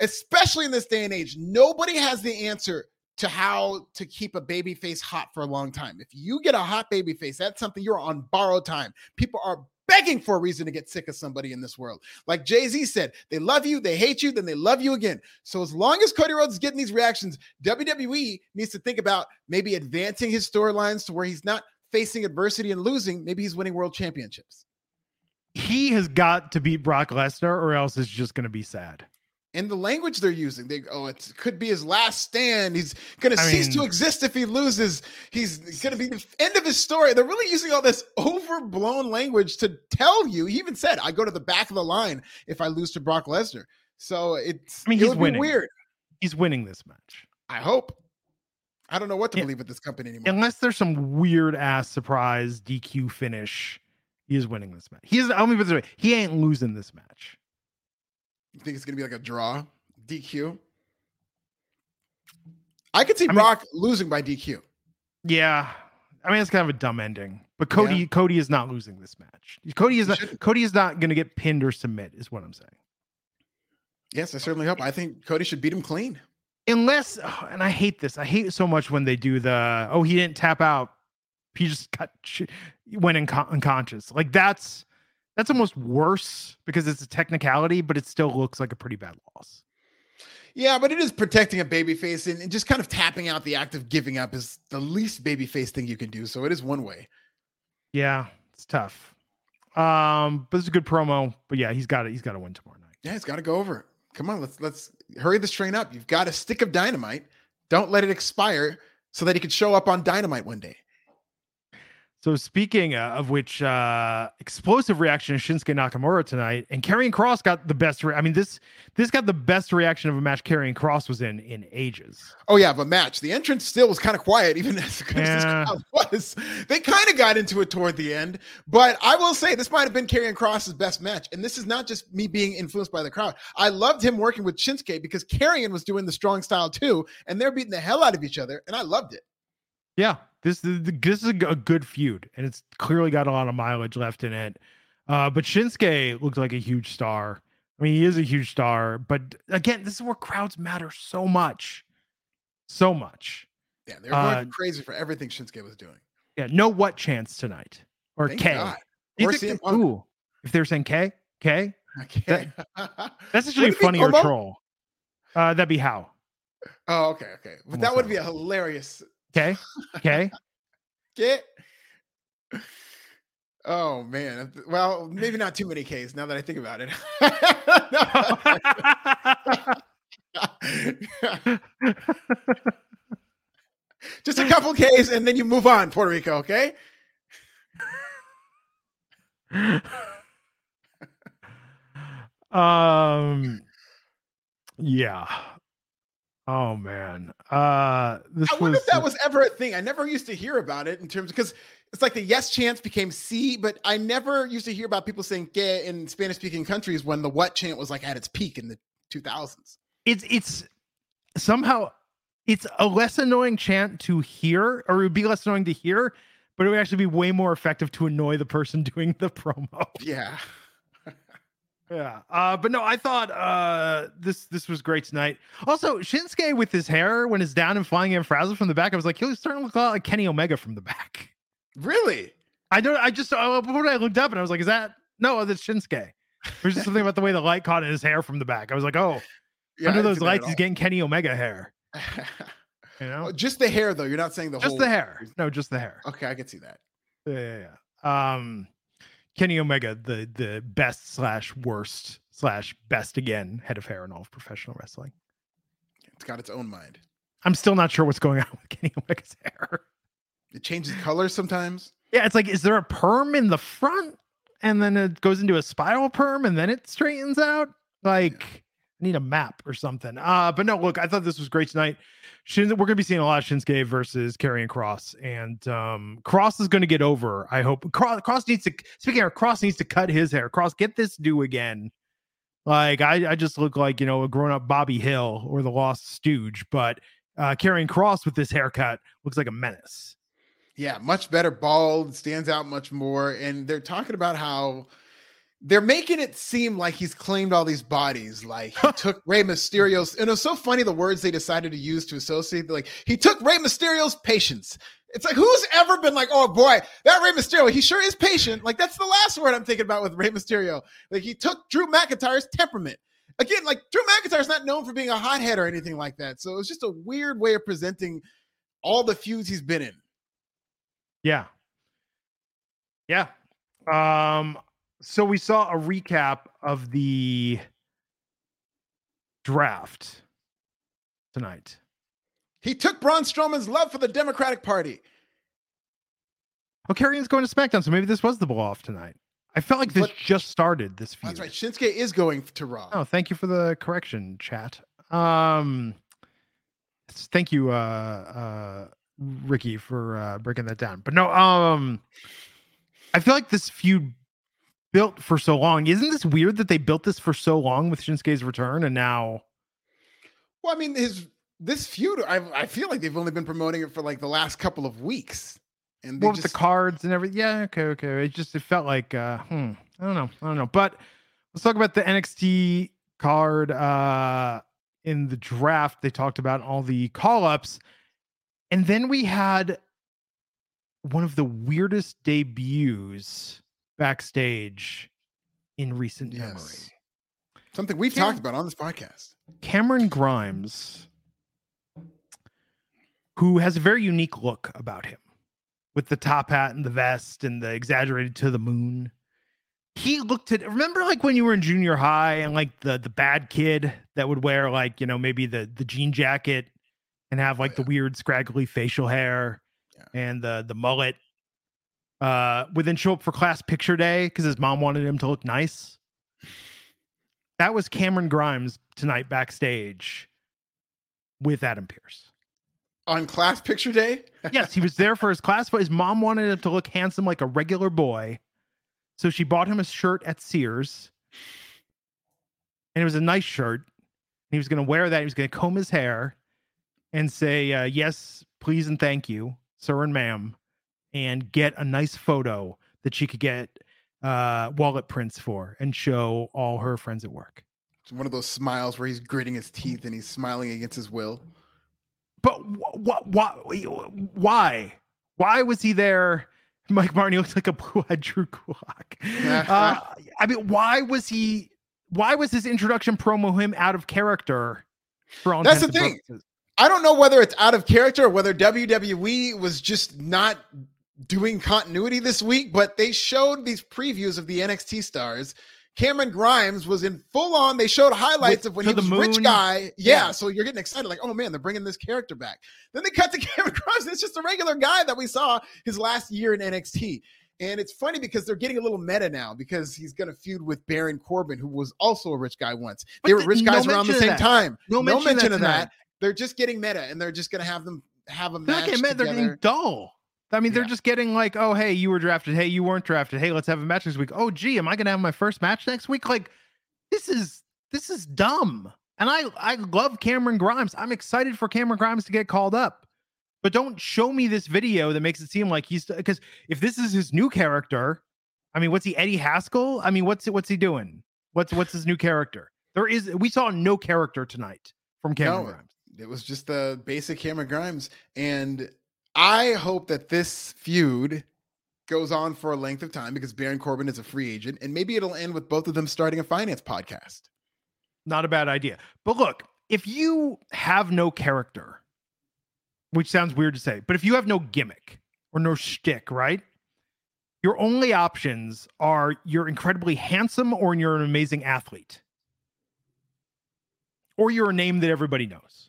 especially in this day and age, nobody has the answer to how to keep a baby face hot for a long time. If you get a hot baby face, that's something you're on borrowed time. People are begging for a reason to get sick of somebody in this world. Like Jay Z said, they love you, they hate you, then they love you again. So as long as Cody Rhodes is getting these reactions, WWE needs to think about maybe advancing his storylines to where he's not facing adversity and losing. Maybe he's winning world championships. He has got to beat Brock Lesnar, or else it's just going to be sad. and the language they're using. They oh, it could be his last stand. He's going to cease to exist if he loses. He's going to be the end of his story. They're really using all this overblown language to tell you. He even said, "I go to the back of the line if I lose to Brock Lesnar." So it's I mean, it he's winning. weird. He's winning this match. I hope. I don't know what to Yeah. believe with this company anymore. Unless there's some weird ass surprise DQ finish, he is winning this match. He is. Let me put it this way: he ain't losing this match. You think it's going to be like a draw, DQ? I could see I mean- Brock losing by DQ. Yeah, I mean, it's kind of a dumb ending. But Cody, Yeah. Cody is not losing this match. Cody is not. Cody is not going to get pinned or submit. Is what I'm saying. Yes, I certainly hope. I think Cody should beat him clean. Unless, oh, and I hate this. I hate it so much when they do the oh he didn't tap out, he just sh- went inco- unconscious. Like that's that's almost worse because it's a technicality, but it still looks like a pretty bad loss. Yeah, but it is protecting a babyface and, and just kind of tapping out the act of giving up is the least babyface thing you can do. So it is one way. Yeah, it's tough. Um, but it's a good promo. But yeah, he's got it. He's got to win tomorrow night. Yeah, he's got to go over. Come on, let's let's hurry this train up. You've got a stick of dynamite. Don't let it expire so that he could show up on dynamite one day. So speaking uh, of which, uh, explosive reaction to Shinsuke Nakamura tonight, and Karrion Kross got the best. Re- I mean this this got the best reaction of a match Karrion Kross was in in ages. Oh yeah, but match. The entrance still was kind of quiet, even as good as this crowd was. They kind of got into it toward the end. But I will say this might have been Karrion Kross's best match. And this is not just me being influenced by the crowd. I loved him working with Shinsuke because Karrion was doing the strong style too, and they're beating the hell out of each other, and I loved it. Yeah, this is this is a good feud, and it's clearly got a lot of mileage left in it. Uh, but Shinsuke looked like a huge star. I mean, he is a huge star, but again, this is where crowds matter so much, so much. Yeah, they were going Uh, crazy for everything Shinsuke was doing. Yeah, no what chance tonight or Thank K. God. Or CM Punk. ooh, if they're saying K, K, Okay. that's actually funny or troll. Uh, that'd be how oh, okay, okay. But Almost that would be a hilarious K, Okay. get. Oh man. Well, maybe not too many Ks now that I think about it. Just a couple Ks and then you move on, Puerto Rico, okay? um, yeah. Oh man. Uh, this I wonder was if that was ever a thing. I never used to hear about it in terms because it's like the yes chance became C, but I never used to hear about people saying que in Spanish speaking countries when the what chant was like at its peak in the 2000s. it's it's somehow it's a less annoying chant to hear, or it would be less annoying to hear, but it would actually be way more effective to annoy the person doing the promo. Yeah. Yeah. Uh, but no, I thought uh this this was great tonight. Also, Shinsuke with his hair when it's down and flying in frazzled from the back, I was like, he's starting to look a lot like Kenny Omega from the back. Really? I don't I just uh, when I looked up and I was like, is that no, that's Shinsuke. There's just something about the way the light caught in his hair from the back. I was like, oh, Yeah, under those lights, he's getting Kenny Omega hair. You know? Just the hair though. You're not saying the just whole the hair. No, just the hair. Okay, I can see that. Yeah, yeah, yeah. Um, Kenny Omega, the the best slash worst slash best again head of hair in all of professional wrestling. It's got its own mind. I'm still not sure what's going on with Kenny Omega's hair. It changes colors sometimes. Yeah, it's like, is there a perm in the front and then it goes into a spiral perm and then it straightens out? Like, I need a map or something. Uh, but no, look, I thought this was great tonight. Shin, we're gonna be seeing a lot of Shinsuke versus Karrion Kross, and um, Cross is gonna get over. I hope Cross, Cross needs to. Speaking of Cross, needs to cut his hair. Cross, get this due again. Like I, I just look like you know a grown up Bobby Hill or the Lost Stooge, but uh, Karrion Kross with this haircut looks like a menace. Yeah, much better bald, stands out much more. And they're talking about how they're making it seem like he's claimed all these bodies. Like he took Rey Mysterio's, and it's so funny the words they decided to use to associate. Like he took Rey Mysterio's patience. It's like who's ever been like, oh boy, that Rey Mysterio, he sure is patient. Like that's the last word I'm thinking about with Rey Mysterio. Like he took Drew McIntyre's temperament. Again, like Drew McIntyre's not known for being a hothead or anything like that. So it's just a weird way of presenting all the feuds he's been in. Yeah. Yeah. Um so we saw a recap of the draft tonight. He took Braun Strowman's love for the Democratic Party. Oh, Karrion's going to SmackDown, so maybe this was the blow off tonight. I felt like this But- just started this feud. That's right. Shinsuke is going to Raw. Oh, thank you for the correction, chat. Um thank you, uh uh Ricky, for uh breaking that down. But no, um I feel like this feud built for so long. Isn't this weird that they built this for so long with Shinsuke's return and now Well, I mean, his this feud, I, I feel like they've only been promoting it for like the last couple of weeks. And What they with the cards and everything? Yeah, okay, okay. It just it felt like uh hmm, I don't know. I don't know. But let's talk about the NXT card uh in the draft. They talked about all the call-ups. And then we had one of the weirdest debuts backstage in recent memory. Something we've Cam- talked about on this podcast. Cameron Grimes, who has a very unique look about him with the top hat and the vest and the exaggerated to the moon. He looked at remember like when you were in junior high and like the the bad kid that would wear like, you know, maybe the the jean jacket and have oh, like the weird scraggly facial hair Yeah. and the the mullet. Uh would then show up for class picture day because his mom wanted him to look nice. That was Cameron Grimes tonight backstage with Adam Pearce. On class picture day, Yes, he was there for his class, but his mom wanted him to look handsome like a regular boy. So she bought him a shirt at Sears. And it was a nice shirt. He was going to wear that. He was going to comb his hair and say, uh, yes, please and thank you, sir and ma'am, and get a nice photo that she could get uh, wallet prints for and show all her friends at work. It's one of those smiles where he's gritting his teeth and he's smiling against his will. But what? Why? Why? Why was he there? Mike Martin looks like a blue-eyed Drew Gulak. uh, I mean, why was he? Why was his introduction promo him out of character? For all That's the thing. purposes? I don't know whether it's out of character or whether WWE was just not doing continuity this week, but they showed these previews of the NXT stars. Cameron Grimes was in full on. They showed highlights With- of when he was the rich guy. Yeah, Yeah. so you're getting excited, like, oh man, they're bringing this character back. Then they cut to Cameron Grimes. It's just a regular guy that we saw his last year in NXT. And it's funny because they're getting a little meta now because he's going to feud with Baron Corbin, who was also a rich guy once. But they were rich no guys around the same that. time. No No, mention of mention that of that. tonight. They're just getting meta, and they're just going to have them have a They're match. They're getting dull. I mean, they're Yeah. just getting like, oh, hey, you were drafted. Hey, you weren't drafted. Hey, let's have a match this week. Oh, gee, am I gonna have my first match next week? Like, this is this is dumb. And I I love Cameron Grimes. I'm excited for Cameron Grimes to get called up. But don't show me this video that makes it seem like he's because if this is his new character, I mean, what's he Eddie Haskell? I mean, what's what's he doing? What's what's his new character? There is we saw no character tonight from Cameron No. Grimes. It was just the basic Cameron Grimes, and I hope that this feud goes on for a length of time because Baron Corbin is a free agent, and maybe it'll end with both of them starting a finance podcast. not a bad idea. But look, if you have no character, which sounds weird to say, but if you have no gimmick or no shtick, right? Your only options are you're incredibly handsome or you're an amazing athlete. Or you're a name that everybody knows.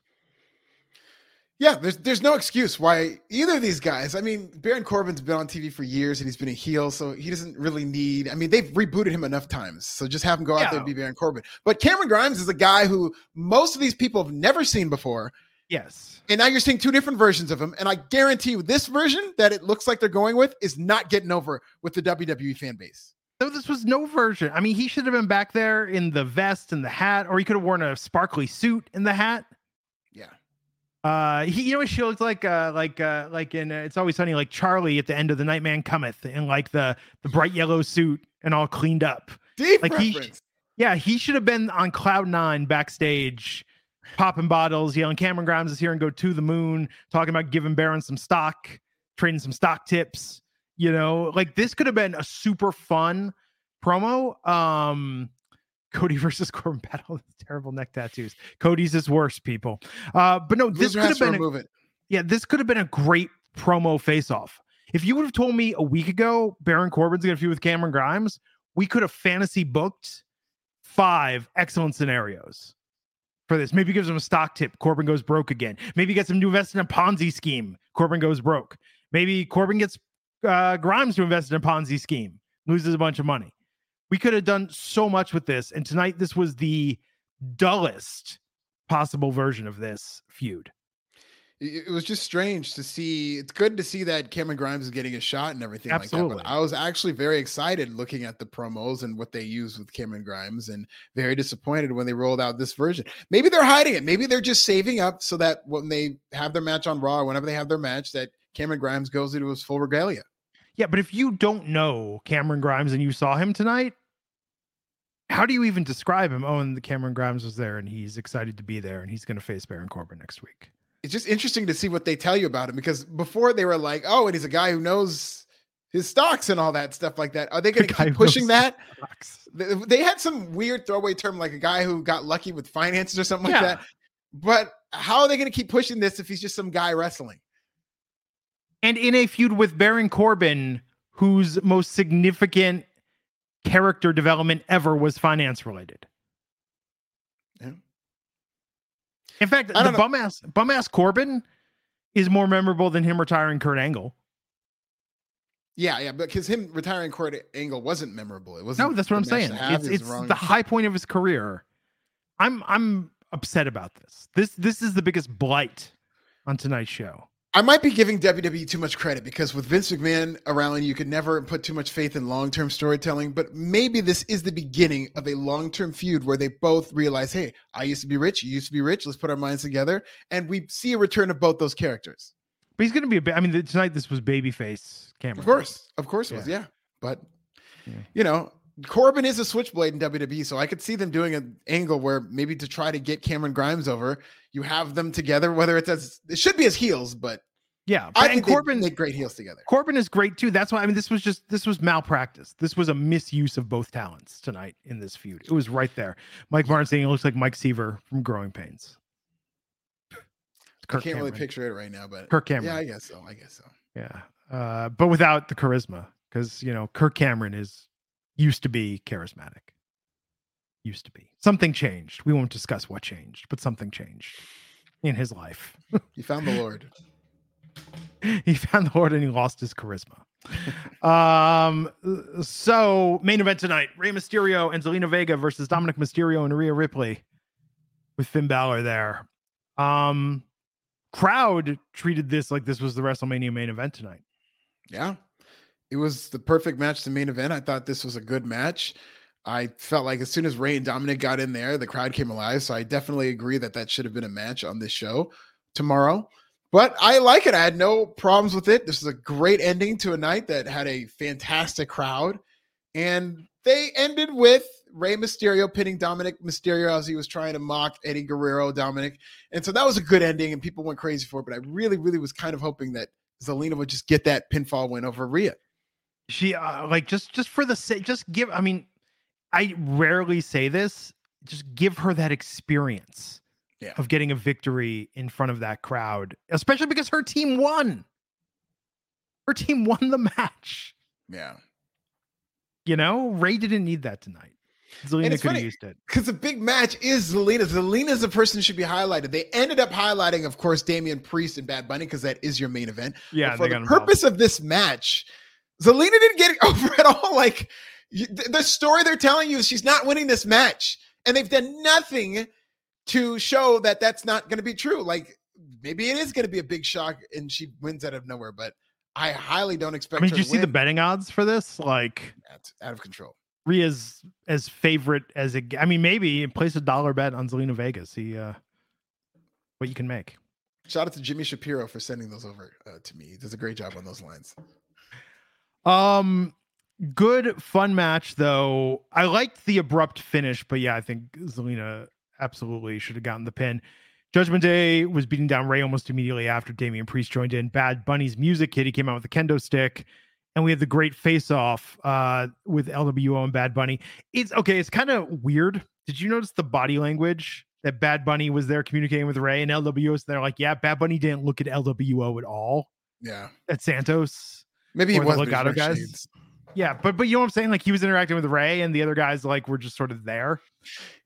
Yeah, there's there's no excuse why either of these guys. I mean, Baron Corbin's been on TV for years and he's been a heel, so he doesn't really need. I mean, they've rebooted him enough times, so just have him go out there and be Baron Corbin. But Cameron Grimes is a guy who most of these people have never seen before, Yes. and now you're seeing two different versions of him. And I guarantee you, this version that it looks like they're going with is not getting over with the WWE fan base. So this was no version. I mean, he should have been back there in the vest and the hat, or he could have worn a sparkly suit in the hat. Uh, he, you know what she looked like? Uh, like, uh, like in uh, It's Always Sunny, like Charlie at the end of The Nightman Cometh, in like the the bright yellow suit and all cleaned up. Deep Like he- reference. Yeah, he should have been on cloud nine backstage, popping bottles, yelling, "Cameron Grimes is here and go to the moon," talking about giving Baron some stock, trading some stock tips. You know, like this could have been a super fun promo. Um, Cody versus Corbin battle with terrible neck tattoos. Cody's is worse, people. Uh, but no, this Loser could have been a, it. yeah, this could have been a great promo face off. If you would have told me a week ago Baron Corbin's gonna feud with Cameron Grimes, we could have fantasy booked five excellent scenarios for this. Maybe gives him a stock tip. Corbin goes broke again. Maybe gets him to invest in a Ponzi scheme. Corbin goes broke. Maybe Corbin gets uh, Grimes to invest in a Ponzi scheme, loses a bunch of money. We could have done so much with this. And tonight, this was the dullest possible version of this feud. it was just strange to see. It's good to see that Cameron Grimes is getting a shot and everything like that. But I was actually very excited looking at the promos and what they used with Cameron Grimes, and very disappointed when they rolled out this version. Maybe they're hiding it. Maybe they're just saving up so that when they have their match on Raw, or whenever they have their match, that Cameron Grimes goes into his full regalia. Yeah, but if you don't know Cameron Grimes and you saw him tonight, how do you even describe him? Oh, and the Cameron Grimes was there and he's excited to be there and he's going to face Baron Corbin next week. It's just interesting to see what they tell you about him because before they were like, oh, and he's a guy who knows his stocks and all that stuff like that. Are they going to keep pushing that? They they had some weird throwaway term like a guy who got lucky with finances or something Yeah. like that. But how are they going to keep pushing this if he's just some guy wrestling? And in a feud with Baron Corbin, whose most significant character development ever was finance related. Yeah. In fact, the know. bum ass bum ass Corbin is more memorable than him retiring Kurt Angle. Yeah, yeah, because him retiring Kurt Angle wasn't memorable. It wasn't. No, that's what I'm saying. It's, it's the high point of his career. I'm I'm upset about this. This this is the biggest blight on tonight's show. I might be giving WWE too much credit because with Vince McMahon around, you could never put too much faith in long term storytelling. But maybe this is the beginning of a long term feud where they both realize, hey, I used to be rich, you used to be rich. Let's put our minds together. And we see a return of both those characters. But he's going to be a ba- I mean, tonight this was babyface Cameron. Of course. Of course it was. Yeah. But, Yeah. you know, Corbin is a switchblade in WWE. So I could see them doing an angle where maybe to try to get Cameron Grimes over, you have them together, whether it's as, it should be as heels, but Yeah, I and think Corbin Corbin make great heels together. Corbin is great too. That's why I mean this was just this was malpractice. This was a misuse of both talents tonight in this feud. It was right there. Mike Martin saying it looks like Mike Seaver from Growing Pains. I Kirk can't really picture it right now, but Kirk Cameron. yeah, I guess so. I guess so. Yeah. Uh, but without the charisma, because you know, Kirk Cameron is used to be charismatic. Used to be. Something changed. We won't discuss what changed, but something changed in his life. he found the Lord. he found the Lord and he lost his charisma. um so main event tonight, Rey Mysterio and Zelina Vega versus Dominic Mysterio and Rhea Ripley with Finn Balor there. Um crowd treated this like this was the WrestleMania main event tonight. Yeah. It was the perfect match to main event. I thought this was a good match. I felt like as soon as Rey and Dominic got in there, the crowd came alive. So I definitely agree that that should have been a match on this show tomorrow. But I like it. I had no problems with it. This is a great ending to a night that had a fantastic crowd. And they ended with Rey Mysterio pinning Dominic Mysterio as he was trying to mock Eddie Guerrero, Dominic. And so that was a good ending, and people went crazy for it. But I really, really was kind of hoping that Zelina would just get that pinfall win over Rhea. She uh, like just just for the sake just give I mean I rarely say this, just give her that experience Yeah. of getting a victory in front of that crowd, especially because her team won. Her team won the match. Yeah. You know, Rey didn't need that tonight. Zelina could have used it. Because the big match is Zelina. Zelina's the person who should be highlighted. They ended up highlighting, of course, Damian Priest and Bad Bunny because that is your main event. Yeah, But for the purpose of this match, Zelina didn't get it over at all. Like you, the, story they're telling you is she's not winning this match, and they've done nothing to show that that's not going to be true. Like maybe it is going to be a big shock, and she wins out of nowhere. But I highly don't expect. I mean, did you see the betting odds for this? Like That's out of control. Rhea's as favorite as it. I mean, maybe place a dollar bet on Zelina Vega. See uh, what you can make. Shout out to Jimmy Shapiro for sending those over uh, to me. He does a great job on those lines. Um, good fun match though. I liked the abrupt finish, but yeah, I think Zelina absolutely should have gotten the pin. Judgment Day was beating down Rey almost immediately after Damian Priest joined in. Bad Bunny's music hit. He came out with a kendo stick, and we had the great face off uh, with LWO and Bad Bunny. It's okay. It's kind of weird. Did you notice the body language that Bad Bunny was there communicating with Rey and LWO? So they're like, yeah, Bad Bunny didn't look at LWO at all Yeah. at Santos. Maybe he the was but he's Legato guys? shades. Yeah, but but you know what I'm saying? Like he was interacting with Rey, and the other guys like were just sort of there,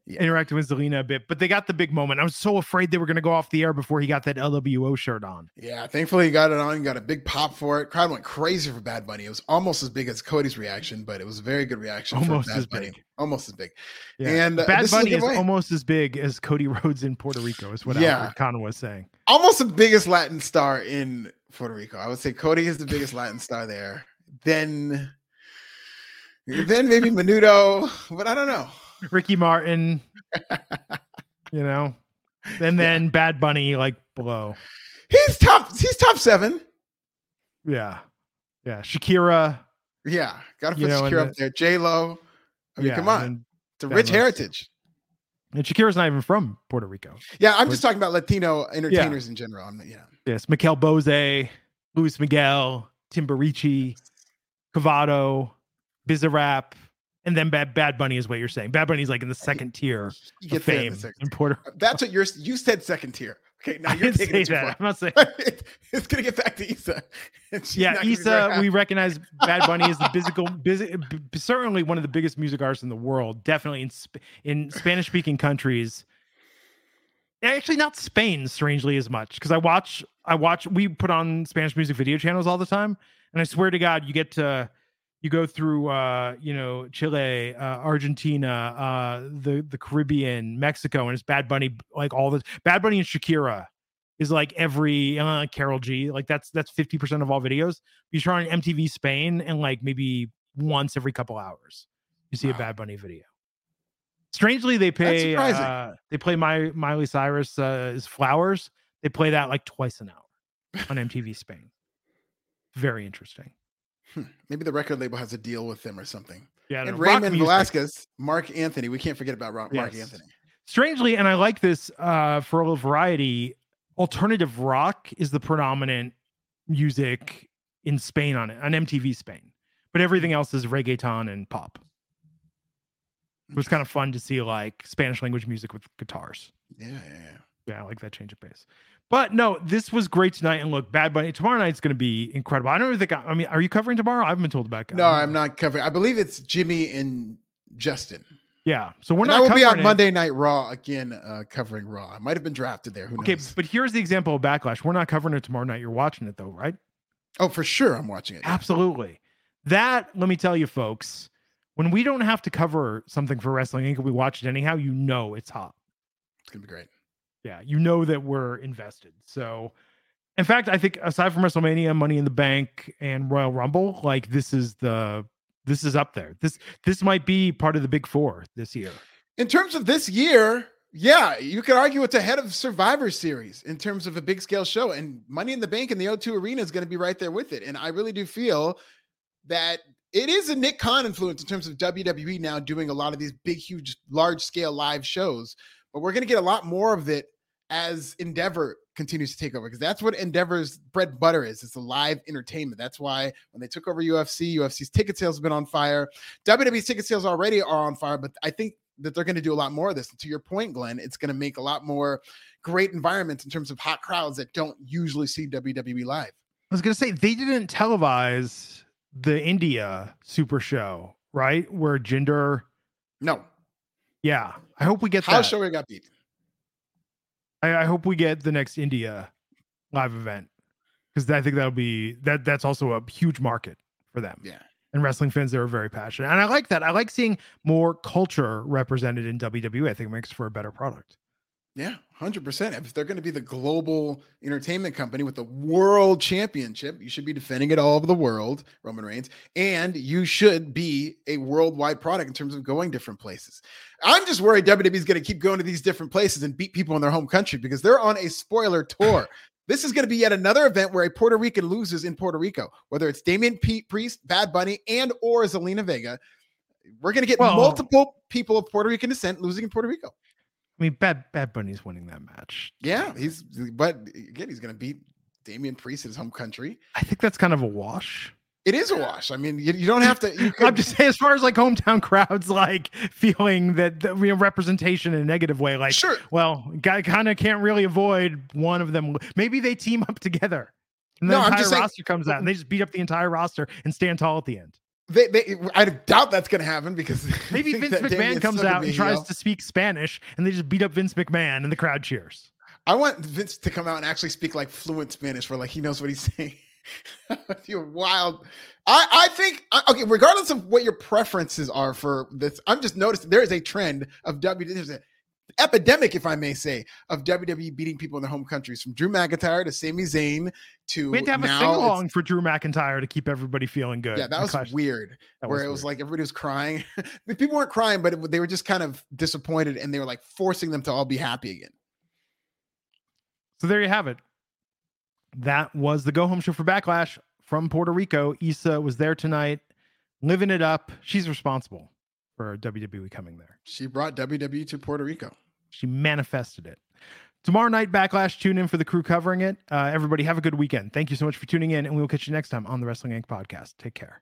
Yeah. interacting with Zelina a bit. But they got the big moment. I was so afraid they were going to go off the air before he got that LWO shirt on. Yeah, thankfully he got it on. He Got a big pop for it. Crowd went crazy for Bad Bunny. It was almost as big as Cody's reaction, but it was a very good reaction. Almost for Bad as Bunny. big. Almost as big. Yeah. And uh, Bad is Bunny is, giveaway. almost as big as Cody Rhodes in Puerto Rico. Is what Yeah. Khan was saying. Almost the biggest Latin star in Puerto Rico. I would say Cody is the biggest Latin star there. Then, then maybe Menudo, but I don't know. Ricky Martin, you know, and then Bad Bunny like below. He's top. He's top seven. Yeah, yeah. Shakira. Yeah, gotta You put know, and Shakira the- up there. J Lo. I mean, yeah, come on. It's a rich heritage. And Shakira's not even from Puerto Rico. Yeah, I'm just talking about Latino entertainers in general. I'm, yeah. Yes, Miguel Bosé, Luis Miguel, Timbiriche, Cavado, Bizarrap, and then Bad Bad Bunny is what you're saying. Bad Bunny's like in the second tier You of get there in in Puerto. That's what you're. You said second tier. Okay, now you're taking it too that. I'm not saying. it's gonna get back to Issa. and she's not yeah, gonna be very Issa, we recognize Bad Bunny is the physical, busy, certainly one of the biggest music artists in the world. Definitely in in Spanish speaking countries. Actually, not Spain, strangely as much because I watch, I watch. We put on Spanish music video channels all the time, and I swear to God, you get to, you go through, uh, you know, Chile, uh, Argentina, uh, the the Caribbean, Mexico, and it's Bad Bunny, like all this. Bad Bunny and Shakira is like every uh, Karol G, like that's that's fifty percent of all videos. You turn on MTV Spain, and like maybe once every couple hours, you see a Bad Bunny video. Strangely, they pay uh, they play my Miley Cyrus uh, is Flowers. They play that like twice an hour on MTV Spain. Very interesting. Hmm, Maybe the record label has a deal with them or something. Yeah, And Raymond. Velasquez, Marc Anthony. We can't forget about Ro- Marc Anthony. strangely and i like this uh for a little variety alternative rock is the predominant music in spain on it on mtv spain but everything else is reggaeton and pop it was kind of fun to see like spanish language music with guitars Yeah, yeah, yeah. yeah i like that change of pace but no this was great tonight and look bad bunny tomorrow night's going to be incredible i don't even think I, I mean are you covering tomorrow i haven't been told about No, I'm not covering. I believe it's Jimmy and Justin. yeah so we're and not I will be on it. Monday Night Raw again, uh, covering Raw. I might have been drafted there. Who okay knows? but here's the example of backlash we're not covering it tomorrow night you're watching it though right Oh, for sure, I'm watching it. Absolutely. That, let me tell you, folks, when we don't have to cover something for Wrestling Inc., we watch it anyhow, you know it's hot. It's gonna be great. Yeah, you know that we're invested. So, in fact, I think aside from WrestleMania, Money in the Bank, and Royal Rumble, like this is the this is up there. This this might be part of the big four this year. In terms of this year, yeah, you could argue it's ahead of Survivor Series in terms of a big scale show. And Money in the Bank in the O2 Arena is going to be right there with it. And I really do feel that it is a Nick Khan influence in terms of WWE now doing a lot of these big, huge, large scale live shows. But we're going to get a lot more of it as Endeavor continues to take over because that's what Endeavor's bread and butter is. It's the live entertainment. That's why when they took over UFC, UFC's ticket sales have been on fire. WWE's ticket sales already are on fire, but I think that they're going to do a lot more of this. And to your point, Glenn, it's going to make a lot more great environments in terms of hot crowds that don't usually see WWE live. I was gonna say they didn't televise the India Super Show, right? Where gender. No, yeah. I hope we get that. how that. show got beat. I, I hope we get the next India live event because I think that'll be that. That's also a huge market for them. Yeah. and wrestling fans—they're very passionate, and I like that. I like seeing more culture represented in WWE. I think it makes for a better product. Yeah, 100%. If they're going to be the global entertainment company with the world championship, you should be defending it all over the world, Roman Reigns, and you should be a worldwide product in terms of going different places. I'm just worried WWE is going to keep going to these different places and beat people in their home country because they're on a spoiler tour. This is going to be yet another event where a Puerto Rican loses in Puerto Rico, whether it's Damian Pete Priest, Bad Bunny, and or Zelina Vega. We're going to get Well- multiple people of Puerto Rican descent losing in Puerto Rico. I mean, Bad Bad Bunny's winning that match. Yeah, he's but again, he's gonna beat Damian Priest in his home country. I think that's kind of a wash. It is a wash. I mean, you, you don't have to. You I'm just saying, as far as like hometown crowds, like feeling that, that you know, representation in a negative way, like, sure. well, guy kind of can't really avoid one of them. Maybe they team up together, and the No, I'm entire just saying- roster comes out, and they just beat up the entire roster and stand tall at the end. They, they, I doubt that's gonna happen because Maybe Vince McMahon comes out and tries to speak Spanish, and they just beat up Vince McMahon, and the crowd cheers. I want Vince to come out and actually speak like fluent Spanish, where like he knows what he's saying. You're wild. I, I think uh, okay. Regardless of what your preferences are for this, I'm just noticing there is a trend of W. A epidemic, if I may say, of WWE beating people in their home countries, from Drew McIntyre to Sami Zayn to We had to have a now sing along for Drew McIntyre to keep everybody feeling good. Yeah, that was Clash- weird. that where it was weird. like everybody was crying. People weren't crying, but it, they were just kind of disappointed, and they were like forcing them to all be happy again. So there you have it. That was the go home show for Backlash from Puerto Rico. Issa was there tonight, living it up. She's responsible for WWE coming there. She brought WWE to Puerto Rico. She manifested it. Tomorrow night, Backlash. Tune in for the crew covering it. Uh, everybody, have a good weekend. Thank you so much for tuning in, and we will catch you next time on the Wrestling Inc. podcast. Take care.